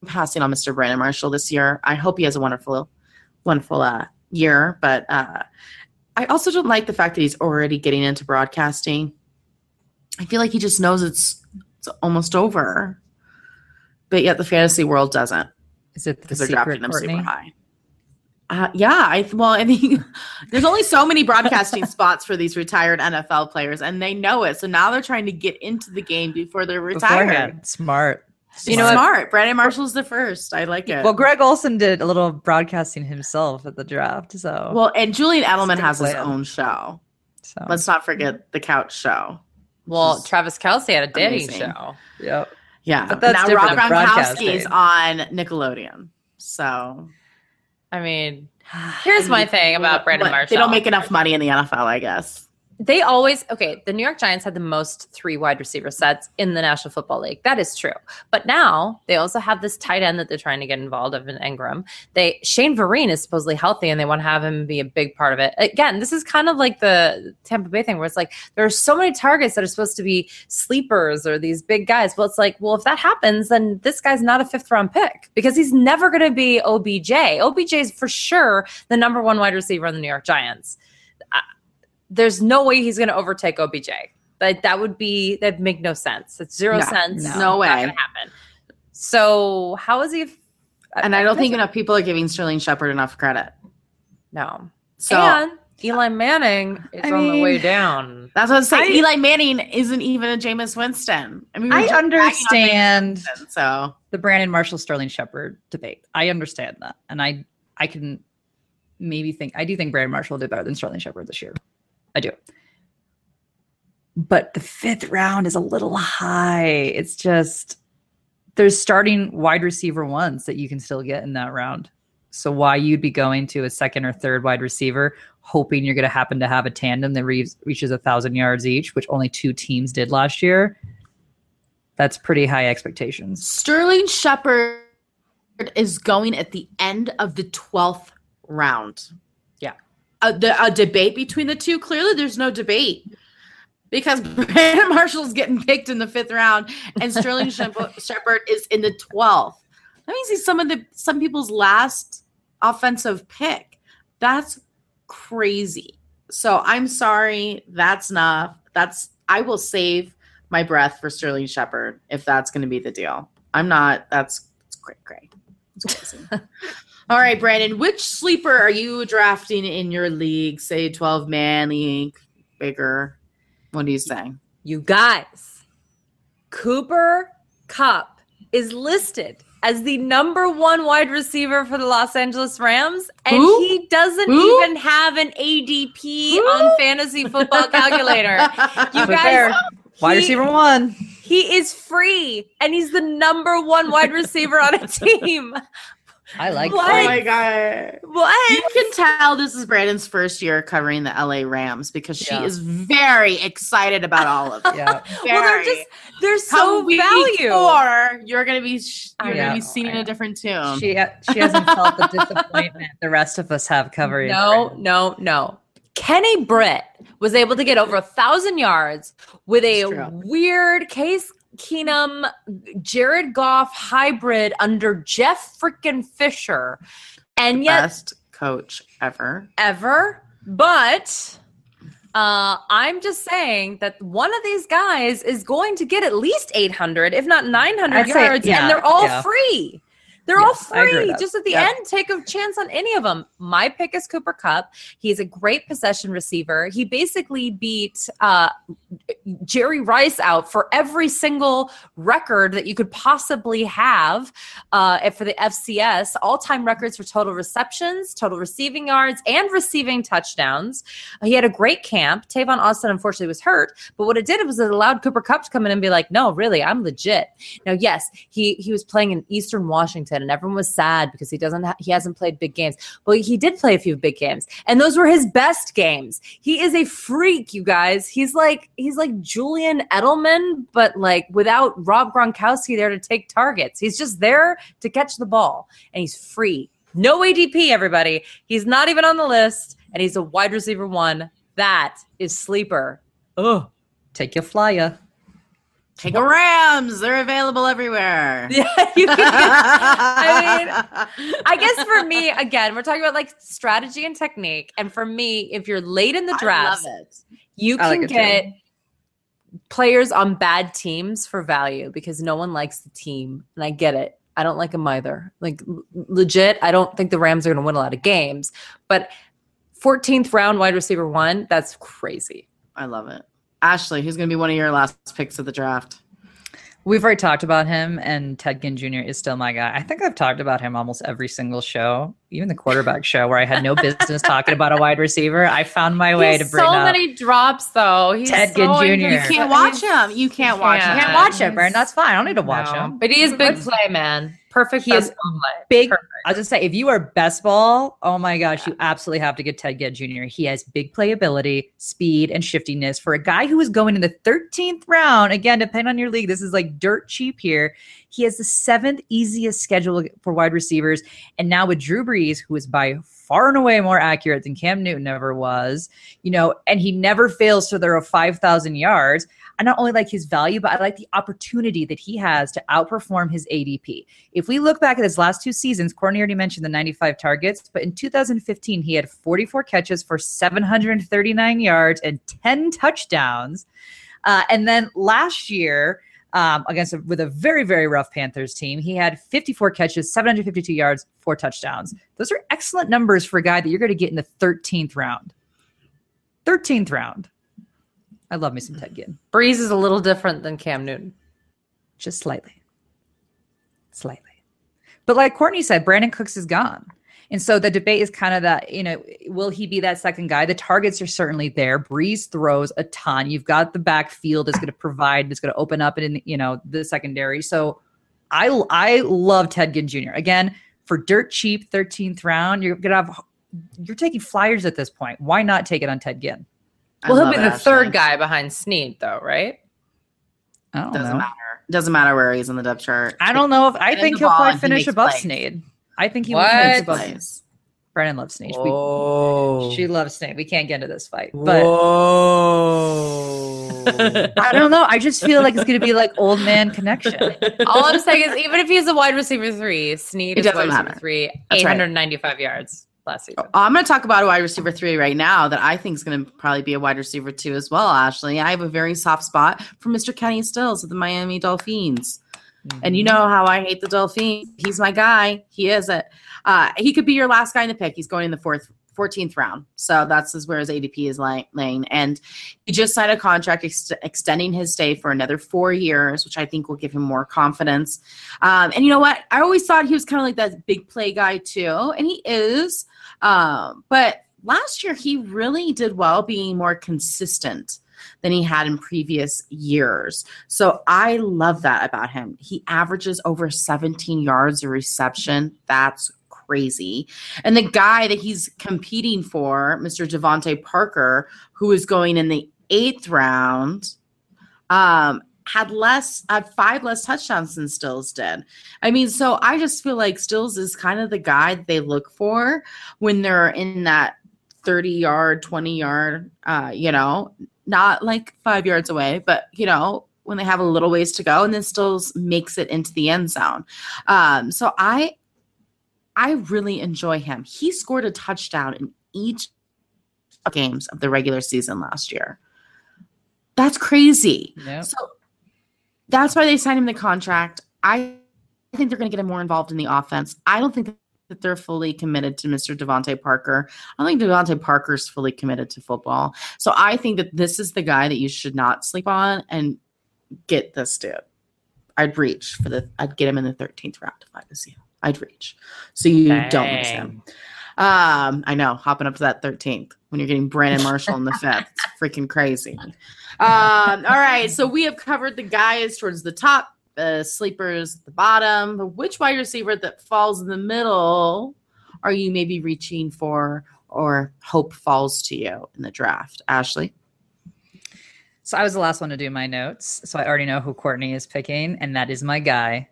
passing on Mr. Brandon Marshall this year. I hope he has a wonderful, wonderful uh, year. But uh, I also don't like the fact that he's already getting into broadcasting. I feel like he just knows it's it's almost over, but yet the fantasy world doesn't. Is it because the they're drafting them super high? Uh, yeah, I well, I mean, there's only so many broadcasting spots for these retired NFL players, and they know it. So now they're trying to get into the game before they're retired. Beforehand. Smart. You know, smart. Brandon Marshall's the first. I like it. Well, Greg Olsen did a little broadcasting himself at the draft. So well, and Julian Edelman has his own show. So let's not forget the couch show. Well, Travis Kelce had a dating show. Yep. Yeah. But that's now Rob Gronkowski's on Nickelodeon. So, I mean, here's my thing about Brandon Marshall. They don't make enough money in the NFL, I guess. They always okay the new york giants had the most three wide receiver sets in the national football league. That is true. But now they also have this tight end that they're trying to get involved Evan Engram. They shane vereen is supposedly healthy and they want to have him be a big part of it. Again this is kind of like the tampa bay thing where it's like there are so many targets that are supposed to be sleepers or these big guys. Well it's like well if that happens then this guy's not a fifth round pick because he's never going to be obj obj is for sure the number one wide receiver on the new york giants there's no way he's going to overtake OBJ. That that would be that would make no sense. It's zero No, sense. no It's not way. gonna happen. So how is he? And I don't think enough people are giving Sterling Shepard enough credit. no. So and Eli Manning is I on the way down. that's what I'm saying. I- Eli Manning isn't even a Jameis Winston. I mean, we I just ragging on Jameis understand Winston, so the Brandon Marshall Sterling Shepard debate. I understand that, and I I can maybe think I do think Brandon Marshall did better than Sterling Shepard this year. I do. But the fifth round is a little high. It's just there's starting wide receiver ones that you can still get in that round. So why you'd be going to a second or third wide receiver, hoping you're going to happen to have a tandem that re- reaches a thousand yards each, which only two teams did last year. That's pretty high expectations. Sterling Shepard is going at the end of the 12th round. A, the, a debate between the two. Clearly, there's no debate because Brandon Marshall's getting picked in the fifth round and Sterling Shep- Shepard is in the 12th. That means he's some of the some people's last offensive pick. That's crazy. So I'm sorry. That's not. That's I will save my breath for Sterling Shepard if that's going to be the deal. I'm not. That's it's great, great. It's crazy. All right, Brandon. Which sleeper are you drafting in your league? Say 12 man league, bigger. What do you say? You guys, Cooper Kupp is listed as the number one wide receiver for the Los Angeles Rams, and Who? he doesn't Who? even have an ADP Who? on Fantasy Football Calculator. You But guys, there, wide he- receiver one. He is free, and he's the number one wide receiver on a team. I like What? Oh my god. What? You can tell this is Brandon's first year covering the LA Rams because she Yeah. is very excited about all of it. Yeah. Well, they're just they're so week value. Four, you're gonna be sh- you're gonna be know, singing a different tune. She she hasn't felt the disappointment the rest of us have covering. No, no, no. Kenny Britt was able to get over a thousand yards with a weird Case Keenum, Jared Goff hybrid under Jeff freaking Fisher, and yet Best coach ever. ever. But uh, I'm just saying that one of these guys is going to get at least 800, if not 900 I'd say- yards, yeah, and they're all yeah. free. They're Yes, all free. Just at the Yep. end, take a chance on any of them. My pick is Cooper Kupp. He's a great possession receiver. He basically beat uh, Jerry Rice out for every single record that you could possibly have uh, for the FCS, all time records for total receptions, total receiving yards, and receiving touchdowns. He had a great camp. Tavon Austin, unfortunately, was hurt, but what it did was it allowed Cooper Kupp to come in and be like, no, really, I'm legit. Now, yes, he he was playing in Eastern Washington, and everyone was sad because he doesn't ha- he hasn't played big games. Well, he did play a few big games, and those were his best games. He is a freak, you guys. He's like he's like Julian Edelman, but like without Rob Gronkowski there to take targets. He's just there to catch the ball, and he's free. No ADP, everybody. He's not even on the list, and he's a wide receiver one. That is sleeper. Oh, Take your flyer. Take a Rams. They're available everywhere. yeah. You can, I mean, I guess for me, again, we're talking about like strategy and technique. And for me, if you're late in the draft, I love it. you I like can it too. get players on bad teams for value because no one likes the team. And I get it. I don't like them either. Like l- legit, I don't think the Rams are going to win a lot of games. But 14th round wide receiver one, that's crazy. I love it. Ashley, who's going to be one of your last picks of the draft? We've already talked about him, and Ted Ginn Jr. is still my guy. I think I've talked about him almost every single show. even the quarterback show where I had no business talking about a wide receiver. I found my way He to bring so up. So many drops though. He's Ted so Ginn Jr. inconsistent. You can't watch him. You can't watch can't. him. I can't watch it, Brandon. That's fine. I don't need to watch No. him. But he is big play, man. Perfect He is. Big. Perfect. I was gonna say, if you are best ball, oh my gosh, you absolutely have to get Ted Ginn Jr. He has big playability, speed, and shiftiness for a guy who is going in the 13th round. Again, depending on your league, this is like dirt cheap here. He has the seventh easiest schedule for wide receivers, and now with Drew Brees, who is by far and away more accurate than Cam Newton ever was, you know, and he never fails to throw 5,000 yards. I not only like his value, but I like the opportunity that he has to outperform his ADP. If we look back at his last two seasons, Courtney already mentioned the 95 targets, but in 2015, he had 44 catches for 739 yards and 10 touchdowns. Uh, and then last year, um, against a, with a very very rough Panthers team, he had 54 catches, 752 yards, four touchdowns. Those are excellent numbers for a guy that you're going to get in the 13th round. 13th round. I love me some Ted Ginn, Brees is a little different than Cam Newton. just slightly, slightly. But like Courtney said, Brandin Cooks is gone. And so the debate is kind of that, you know, will he be that second guy? The targets are certainly there. Brees throws a ton. You've got the backfield that's going to provide, that's going to open up in, you know, the secondary. So I I love Ted Ginn Jr. Again, for dirt cheap 13th round, you're going to have you're taking flyers at this point. Why not take it on Ted Ginn? I Well, he'll be the Ashley. third guy behind Snead, though, right? I don't Doesn't know. matter. Doesn't matter where he's in the depth chart. I don't know if I Get think he'll probably and he finish above plays. Snead. I think he What? will finish Makes above plays. Brandon loves Snead. We, she loves Snead. We can't get into this fight. But Whoa. I don't know. I just feel like it's going to be like old man connection. All I'm saying is, even if he's a wide receiver three, Snead It is wide doesn't receiver matter. three, That's right. 895 yards last season. I'm going to talk about a wide receiver three right now that I think is going to probably be a wide receiver two as well, Ashley. I have a very soft spot for Mr. Kenny Stills of the Miami Dolphins. And you know how I hate the Dolphins. He's my guy. He is it. Uh, he could be your last guy in the pick. He's going in the fourth, 14th round. So that's is where his ADP is laying. And he just signed a contract ex- extending his stay for another four years, which I think will give him more confidence. Um, and you know what? I always thought he was kind of like that big play guy too, and he is. Um, but last year he really did well being more consistent than he had in previous years. So I love that about him. He averages over 17 yards a reception. That's crazy. And the guy that he's competing for, Mr. DeVante Parker, who is going in the eighth round, um, had less, had five less touchdowns than Stills did. I mean, so I just feel like Stills is kind of the guy they look for when they're in that 30 yard, 20 yard, uh, you know, not like five yards away, but you know, when they have a little ways to go and then still makes it into the end zone. Um, so I I really enjoy him. He scored a touchdown in each games of the regular season last year. That's crazy. Yep. So that's why they signed him the contract. I think they're going to get him more involved in the offense. I don't think that they're fully committed to Mr. DeVante Parker. I don't think DeVante Parker's fully committed to football. So I think that this is the guy that you should not sleep on and get this dude. I'd reach for the. I'd get him in the 13th round if I was you. I'd reach. So you don't miss him. Um, I know, hopping up to that 13th when you're getting Brandon Marshall in the fifth. It's freaking crazy. Um, all right, so we have covered the guys towards the top, uh, sleepers at the bottom. But which wide receiver that falls in the middle are you maybe reaching for or hope falls to you in the draft? Ashley? So I was the last one to do my notes. So I already know who Courtney is picking, and that is my guy.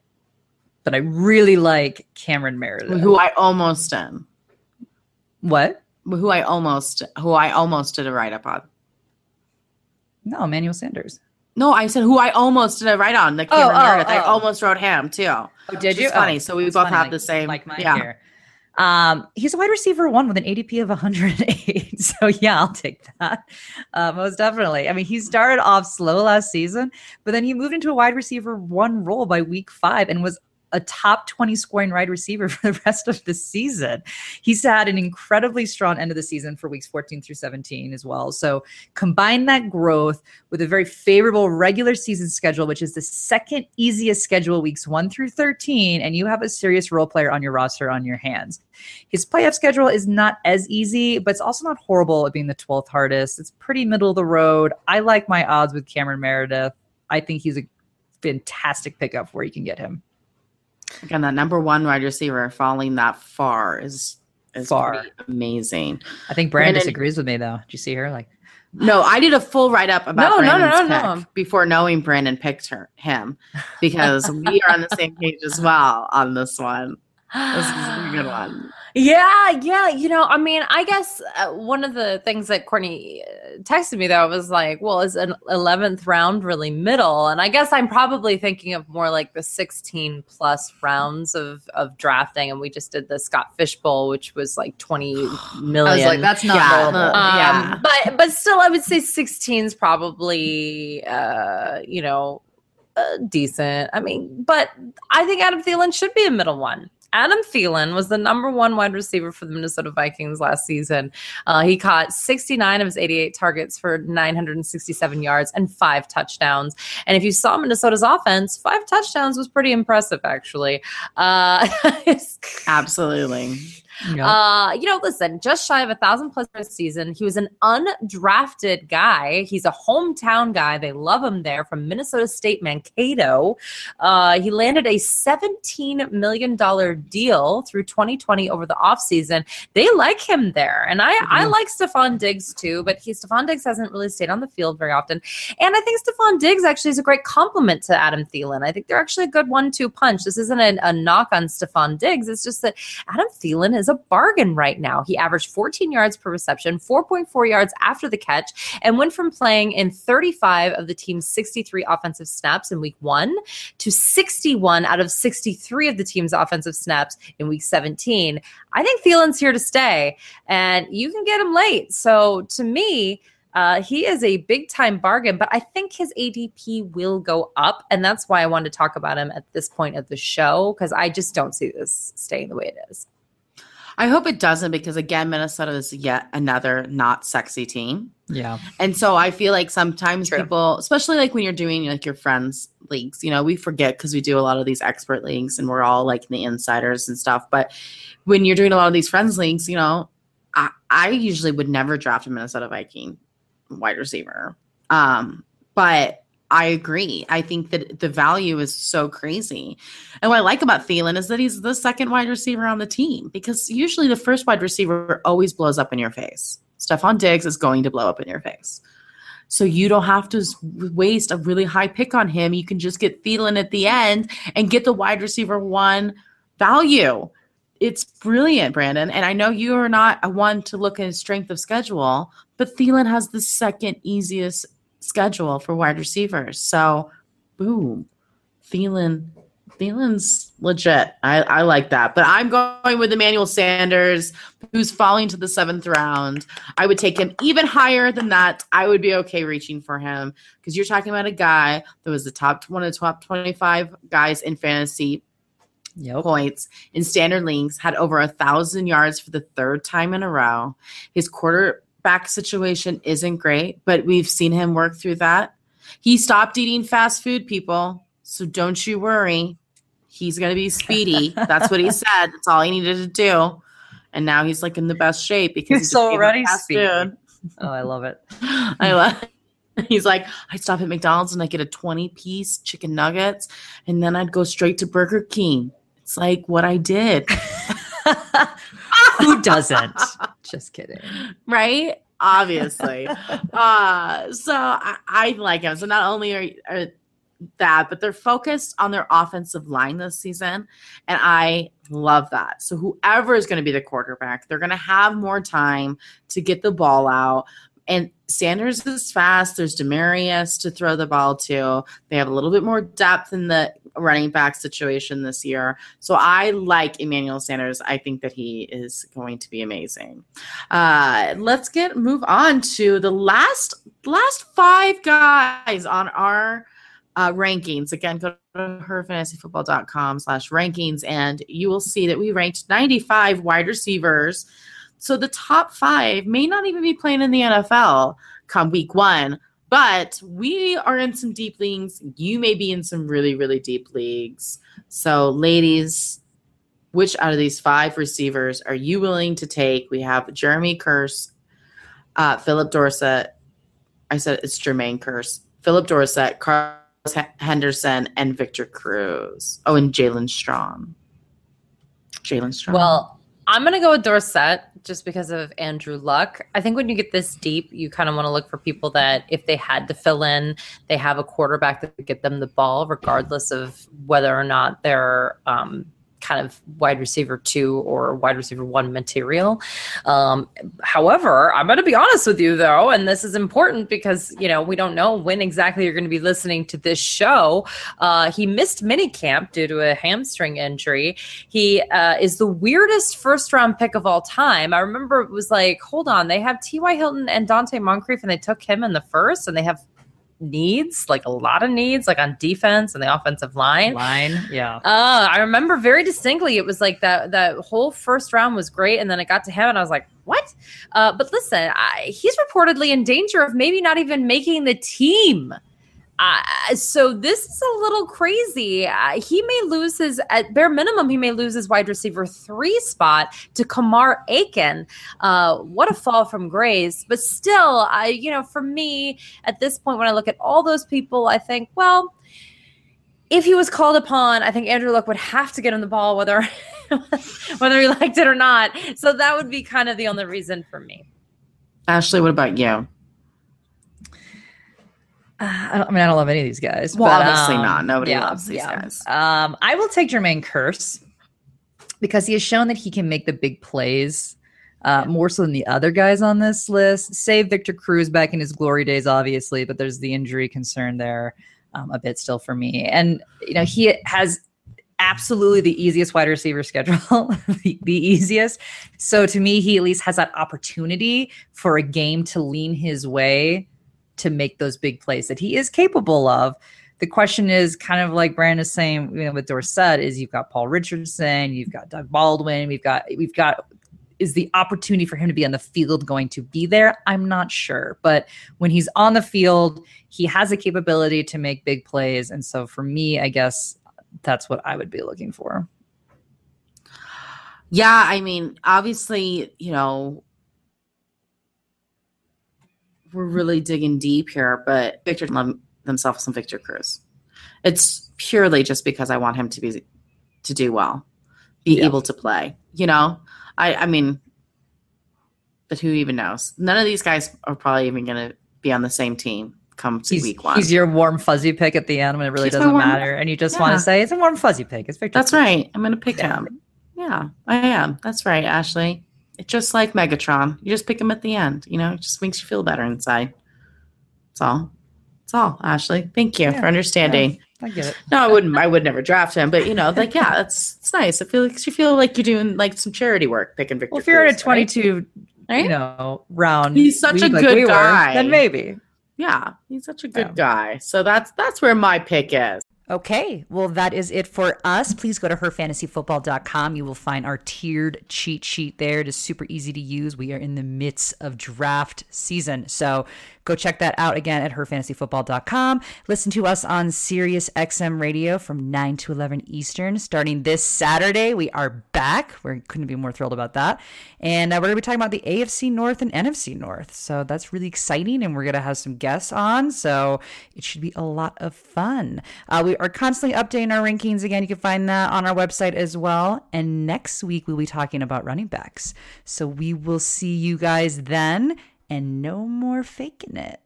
But I really like Cameron Meredith. Who I almost am. What? Who I almost who I almost did a write up on. No, Emmanuel Sanders. No, I said who I almost did a write on. The Oh, Cameron oh, Meredith. I oh. almost wrote him too. Oh, did you? funny. Oh, So we both funny, have like- the same. Like mine yeah. here. Um, he's a wide receiver one with an ADP of 108. So yeah, I'll take that. Uh, most definitely. I mean, he started off slow last season, but then he moved into a wide receiver one role by week five and was a top 20 scoring wide receiver for the rest of the season. He's had an incredibly strong end of the season for weeks 14 through 17 as well. So combine that growth with a very favorable regular season schedule, which is the second easiest schedule weeks 1 through 13, and you have a serious role player on your roster on your hands. His playoff schedule is not as easy, but it's also not horrible at being the 12th hardest. It's pretty middle of the road. I like my odds with Cameron Meredith. I think he's a fantastic pickup where you can get him. Again, that number one wide receiver falling that far is is Far. amazing. I think Brandon Brandon- disagrees with me though. Did you see her? Like, No, I did a full write up about No, no, no, no, pick no. before knowing Brandon picked her him because we are on the same page as well on this one. This is a good one. Yeah, yeah. You know, I mean, I guess uh, one of the things that Courtney texted me though was like, well, is an 11th round really middle? And I guess I'm probably thinking of more like the 16 plus rounds of, of drafting. And we just did the Scott Fish Bowl, which was like 20 million. I was like, that's not Yeah. Um, Yeah. but but still, I would say 16 is probably uh, you know uh, decent. I mean, but I think Adam Thielen should be a middle one. Adam Thielen was the number one wide receiver for the Minnesota Vikings last season. Uh, he caught 69 of his 88 targets for 967 yards and five touchdowns. And if you saw Minnesota's offense, five touchdowns was pretty impressive, actually. Uh, Absolutely. Yeah. uh, you know, listen, just shy of a thousand plus this season. He was an undrafted guy. He's a hometown guy. They love him there from Minnesota State Mankato. Uh, he landed a $17 million deal through 2020 over the offseason. They like him there. And I, I Mhm. like Stefon Diggs too, but he Stefon Diggs hasn't really stayed on the field very often. And I think Stefon Diggs actually is a great compliment to Adam Thielen. I think they're actually a good one-two punch. This isn't a, a knock on Stefon Diggs. It's just that Adam Thielen is a bargain right now. He averaged 14 yards per reception, 4.4 yards after the catch, and went from playing in 35 of the team's 63 offensive snaps in week one to 61 out of 63 of the team's offensive snaps in week 17. I think Thielen's here to stay, and you can get him late. So to me, uh, he is a big time bargain, but I think his ADP will go up. And that's why I wanted to talk about him at this point of the show, because I just don't see this staying the way it is. I hope it doesn't because again, Minnesota is yet another not sexy team. yeah. And so I feel like sometimes True. people, especially like when you're doing like your friends leagues, you know, we forget because we do a lot of these expert leagues and we're all like the insiders and stuff. But when you're doing a lot of these friends leagues, you know, I, I usually would never draft a Minnesota Viking wide receiver. Um, but I agree. I think that the value is so crazy. And what I like about Thielen is that he's the second wide receiver on the team because usually the first wide receiver always blows up in your face. Stefon Diggs is going to blow up in your face. So you don't have to waste a really high pick on him. You can just get Thielen at the end and get the wide receiver one value. It's brilliant, Brandon. And I know you are not a one to look at strength of schedule, but Thielen has the second easiest schedule for wide receivers. So, boom, Thielen. Thielen's legit. I, I like that. But I'm going with Emmanuel Sanders, who's falling to the seventh round. I would take him even higher than that. I would be okay reaching for him because you're talking about a guy that was the top one of the top 25 guys in fantasy Yep. points in standard leagues, had over a thousand yards for the third time in a row. His quarterback situation isn't great, but we've seen him work through that. He stopped eating fast food, people. So don't you worry. He's going to be speedy. That's what he said. That's all he needed to do. And now he's like in the best shape because He's he just gave already speedy. food. Oh, I love it. I love. He's like, I stop at McDonald's and I get a 20 piece chicken nuggets, and then I'd go straight to Burger King. It's like what I did, Who doesn't? Just kidding. right? Obviously. uh, so I, I like him. So not only are, are that, but they're focused on their offensive line this season, and I love that. So whoever is going to be the quarterback, they're going to have more time to get the ball out. And Sanders is fast. There's Demaryius to throw the ball to. They have a little bit more depth in the running back situation this year. So I like Emmanuel Sanders. I think that he is going to be amazing. Uh, let's get move on to the last last five guys on our uh, rankings. Again, go to herfantasyfootball.com slash rankings and you will see that we ranked 95 wide receivers. So the top five may not even be playing in the NFL come week one, but we are in some deep leagues. You may be in some really, really deep leagues. So, ladies, which out of these five receivers are you willing to take? We have Jeremy Kearse, uh, Phillip Dorsett. I said it's Jermaine Kearse, Phillip Dorsett, Carlos Henderson, and Victor Cruz. Oh, and Jaelen Strong. Jaelen Strong. Well, I'm going to go with Dorsett just because of Andrew Luck. I think when you get this deep, you kind of want to look for people that if they had to fill in, they have a quarterback that could get them the ball, regardless of whether or not they're um, kind of wide receiver two or wide receiver one material. Um, however, I'm going to be honest with you though, and this is important because you know we don't know when exactly you're going to be listening to this show. Uh, he missed minicamp due to a hamstring injury. He uh, is the weirdest first round pick of all time. I remember it was like, hold on, they have T.Y. Hilton and Donte Moncrief, and they took him in the first, and they have needs, like a lot of needs, like on defense and the offensive line. Line, yeah. Uh, I remember very distinctly. It was like that. That whole first round was great, and then it got to him, and I was like, "What?" Uh, but listen, I, he's reportedly in danger of maybe not even making the team. Uh, so this is a little crazy. Uh, he may lose his, at bare minimum, he may lose his wide receiver three spot to Kamar Aiken. Uh, what a fall from grace. But still, I, you know, for me at this point, when I look at all those people, I think, well, if he was called upon, I think Andrew Luck would have to get him the ball, whether whether he liked it or not. So that would be kind of the only reason for me. Ashley, what about you? Uh, I, I, mean, I don't love any of these guys. Well, but, obviously um, not. Nobody yeah, loves these yeah. guys. Um, I will take Jermaine Kearse because he has shown that he can make the big plays uh, more so than the other guys on this list. Save Victor Cruz back in his glory days, obviously, but there's the injury concern there um, a bit still for me. And you know, he has absolutely the easiest wide receiver schedule, the, the easiest. So to me, he at least has that opportunity for a game to lean his way to make those big plays that he is capable of. The question is kind of like Brandon is saying, you know, with Dorsett is you've got Paul Richardson, you've got Doug Baldwin, we've got we've got is the opportunity for him to be on the field going to be there? I'm not sure. But when he's on the field, he has a capability to make big plays. And so for me, I guess that's what I would be looking for. Yeah, I mean, obviously, you know, we're really digging deep here, but Victor love themselves some Victor Cruz. It's purely just because I want him to be to do well, be yeah. able to play. You know, I I mean, but who even knows? None of these guys are probably even going to be on the same team come to he's, week one. He's your warm fuzzy pick at the end when it really he's doesn't warm, matter, and you just yeah. want to say it's a warm fuzzy pick. It's Victor. That's Cruz. right. I'm going to pick yeah. him. Yeah, I am. That's right, Ashley. It's just like Megatron. You just pick him at the end. You know, it just makes you feel better inside. That's all. That's all, Ashley. Thank you yeah, for understanding. Yeah, I get it. No, I wouldn't. I would never draft him, but you know, like, yeah, that's it's nice. I feel like you feel like you're doing like some charity work picking Victor. Well, if you're Cruz, at a 22, right? you know, round, he's such a good we guy. Were, then maybe. Yeah, he's such a good yeah. guy. So that's that's where my pick is. Okay, well, that is it for us. Please go to herfantasyfootball.com. You will find our tiered cheat sheet there. It is super easy to use. We are in the midst of draft season. So Go check that out again at herfantasyfootball.com. Listen to us on Sirius XM Radio from 9 to 11 Eastern starting this Saturday. We are back. We couldn't be more thrilled about that. And uh, we're going to be talking about the AFC North and NFC North. So that's really exciting. And we're going to have some guests on. So it should be a lot of fun. Uh, we are constantly updating our rankings. Again, you can find that on our website as well. And next week, we'll be talking about running backs. So we will see you guys then and no more faking it.